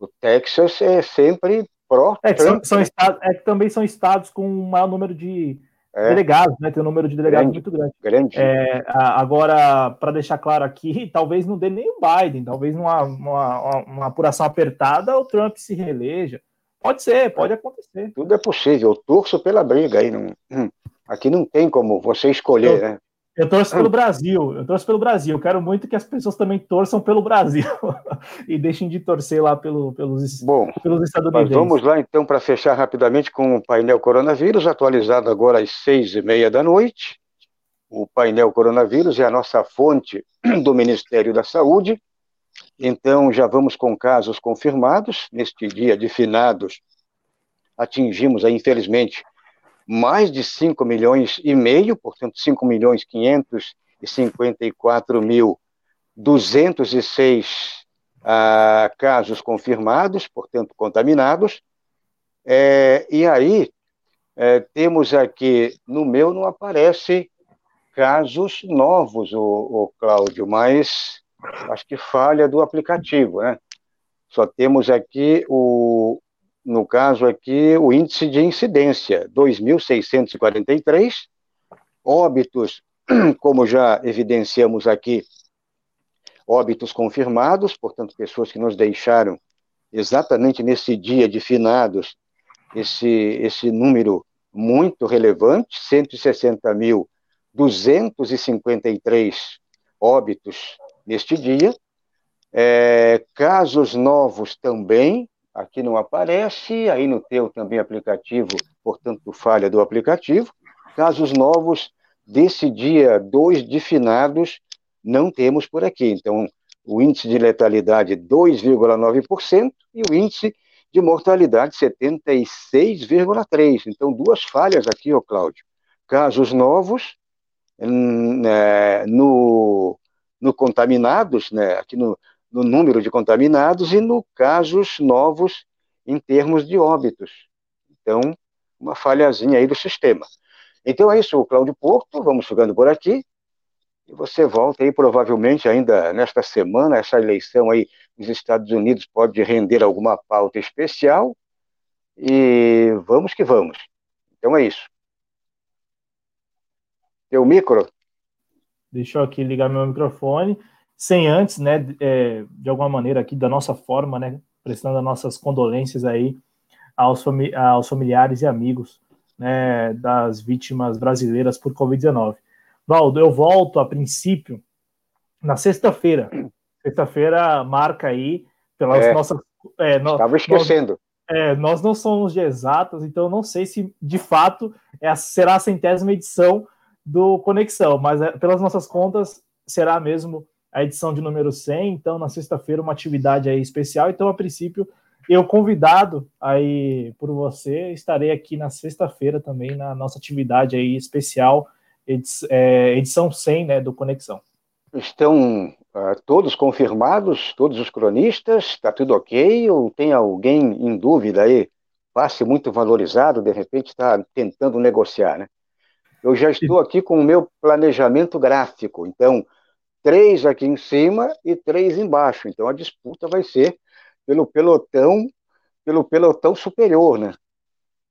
o Texas é sempre pró. É, que são, são estados, é que também são estados com um maior número de é. delegados, né? Tem um número de delegados grande, muito grande. grande. É, agora, para deixar claro aqui, talvez não dê nem o Biden, talvez numa uma, uma apuração apertada o Trump se reeleja. Pode ser, pode acontecer. Tudo é possível. Eu torço pela briga aí. Não, hum, aqui não tem como você escolher, eu, né? Eu torço pelo Brasil, eu torço pelo Brasil. Eu quero muito que as pessoas também torçam pelo Brasil e deixem de torcer lá pelo, pelos, Bom, pelos estadunidenses. vamos lá então para fechar rapidamente com o painel coronavírus, atualizado agora às seis e meia da noite. O painel coronavírus é a nossa fonte do Ministério da Saúde. Então, já vamos com casos confirmados. Neste dia de finados, atingimos, aí, infelizmente, mais de 5 milhões e meio, portanto, 5 milhões 554 mil 206 ah, casos confirmados, portanto, contaminados. É, e aí, é, temos aqui, no meu não aparece casos novos, o, o Cláudio, mas acho que falha do aplicativo, né? Só temos aqui o, no caso aqui, o índice de incidência, 2.643, óbitos, como já evidenciamos aqui, óbitos confirmados, portanto, pessoas que nos deixaram exatamente nesse dia de finados, esse, esse número muito relevante, 160.253 óbitos neste dia, é, casos novos também, aqui não aparece, aí no teu também aplicativo, portanto, falha do aplicativo. Casos novos desse dia 2 de finados não temos por aqui. Então, o índice de letalidade 2,9% e o índice de mortalidade 76,3%. Então, duas falhas aqui, ó, Cláudio. Casos novos hum, é, no, no contaminados, né, aqui no, no número de contaminados e no casos novos em termos de óbitos. Então, uma falhazinha aí do sistema. Então é isso, Cláudio Porto, vamos ficando por aqui. E você volta aí provavelmente ainda nesta semana, essa eleição aí nos Estados Unidos pode render alguma pauta especial. E vamos que vamos. Então é isso. Teu micro? Deixa eu aqui ligar meu microfone, sem antes, né, é, de alguma maneira aqui, da nossa forma, né, prestando as nossas condolências aí aos, fami aos familiares e amigos, né, das vítimas brasileiras por Covid-19. Valdo, eu volto a princípio na sexta-feira. Sexta-feira marca aí pelas é, nossas. É, nós, Estava esquecendo. Nós, é, nós não somos de exatas, então não sei se de fato é será a centésima edição do Conexão, mas é, pelas nossas contas será mesmo a edição de número 100. Então, na sexta-feira, uma atividade aí especial. Então, a princípio, eu convidado aí por você, estarei aqui na sexta-feira também na nossa atividade aí especial, é, edição 100 né, do Conexão. Estão uh, todos confirmados, todos os cronistas, está tudo ok? Ou tem alguém em dúvida aí? Passe muito valorizado, de repente está tentando negociar, né? Eu já estou aqui com o meu planejamento gráfico, então, três aqui em cima e três embaixo. Então, a disputa vai ser pelo pelotão, pelo pelotão superior, né?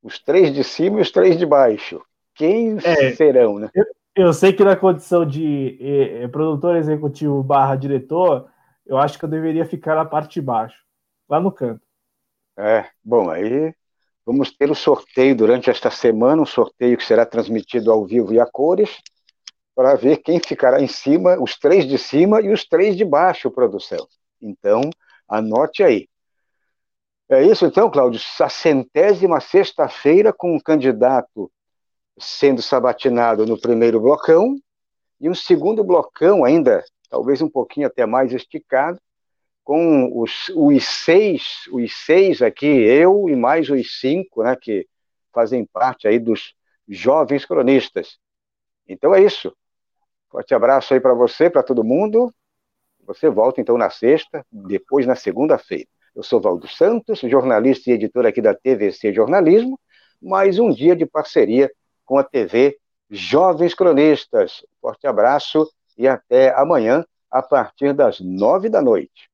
Os três de cima e os três de baixo. Quem é, serão, né? Eu, eu sei que na condição de eh, produtor executivo barra diretor, eu acho que eu deveria ficar na parte de baixo, lá no canto. É, bom, aí vamos ter o sorteio durante esta semana, um sorteio que será transmitido ao vivo e a cores, para ver quem ficará em cima, os três de cima e os três de baixo, produção. Então, anote aí. É isso então, Cláudio, a centésima sexta-feira com um candidato sendo sabatinado no primeiro blocão, e um segundo blocão ainda, talvez um pouquinho até mais esticado, com os, os seis, os seis aqui, eu e mais os cinco, né, que fazem parte aí dos jovens cronistas. Então é isso. Forte abraço aí para você, para todo mundo. Você volta então na sexta, depois na segunda-feira. Eu sou Valdo Santos, jornalista e editor aqui da TVC Jornalismo, mais um dia de parceria com a TV Jovens Cronistas. Forte abraço e até amanhã, a partir das nove da noite.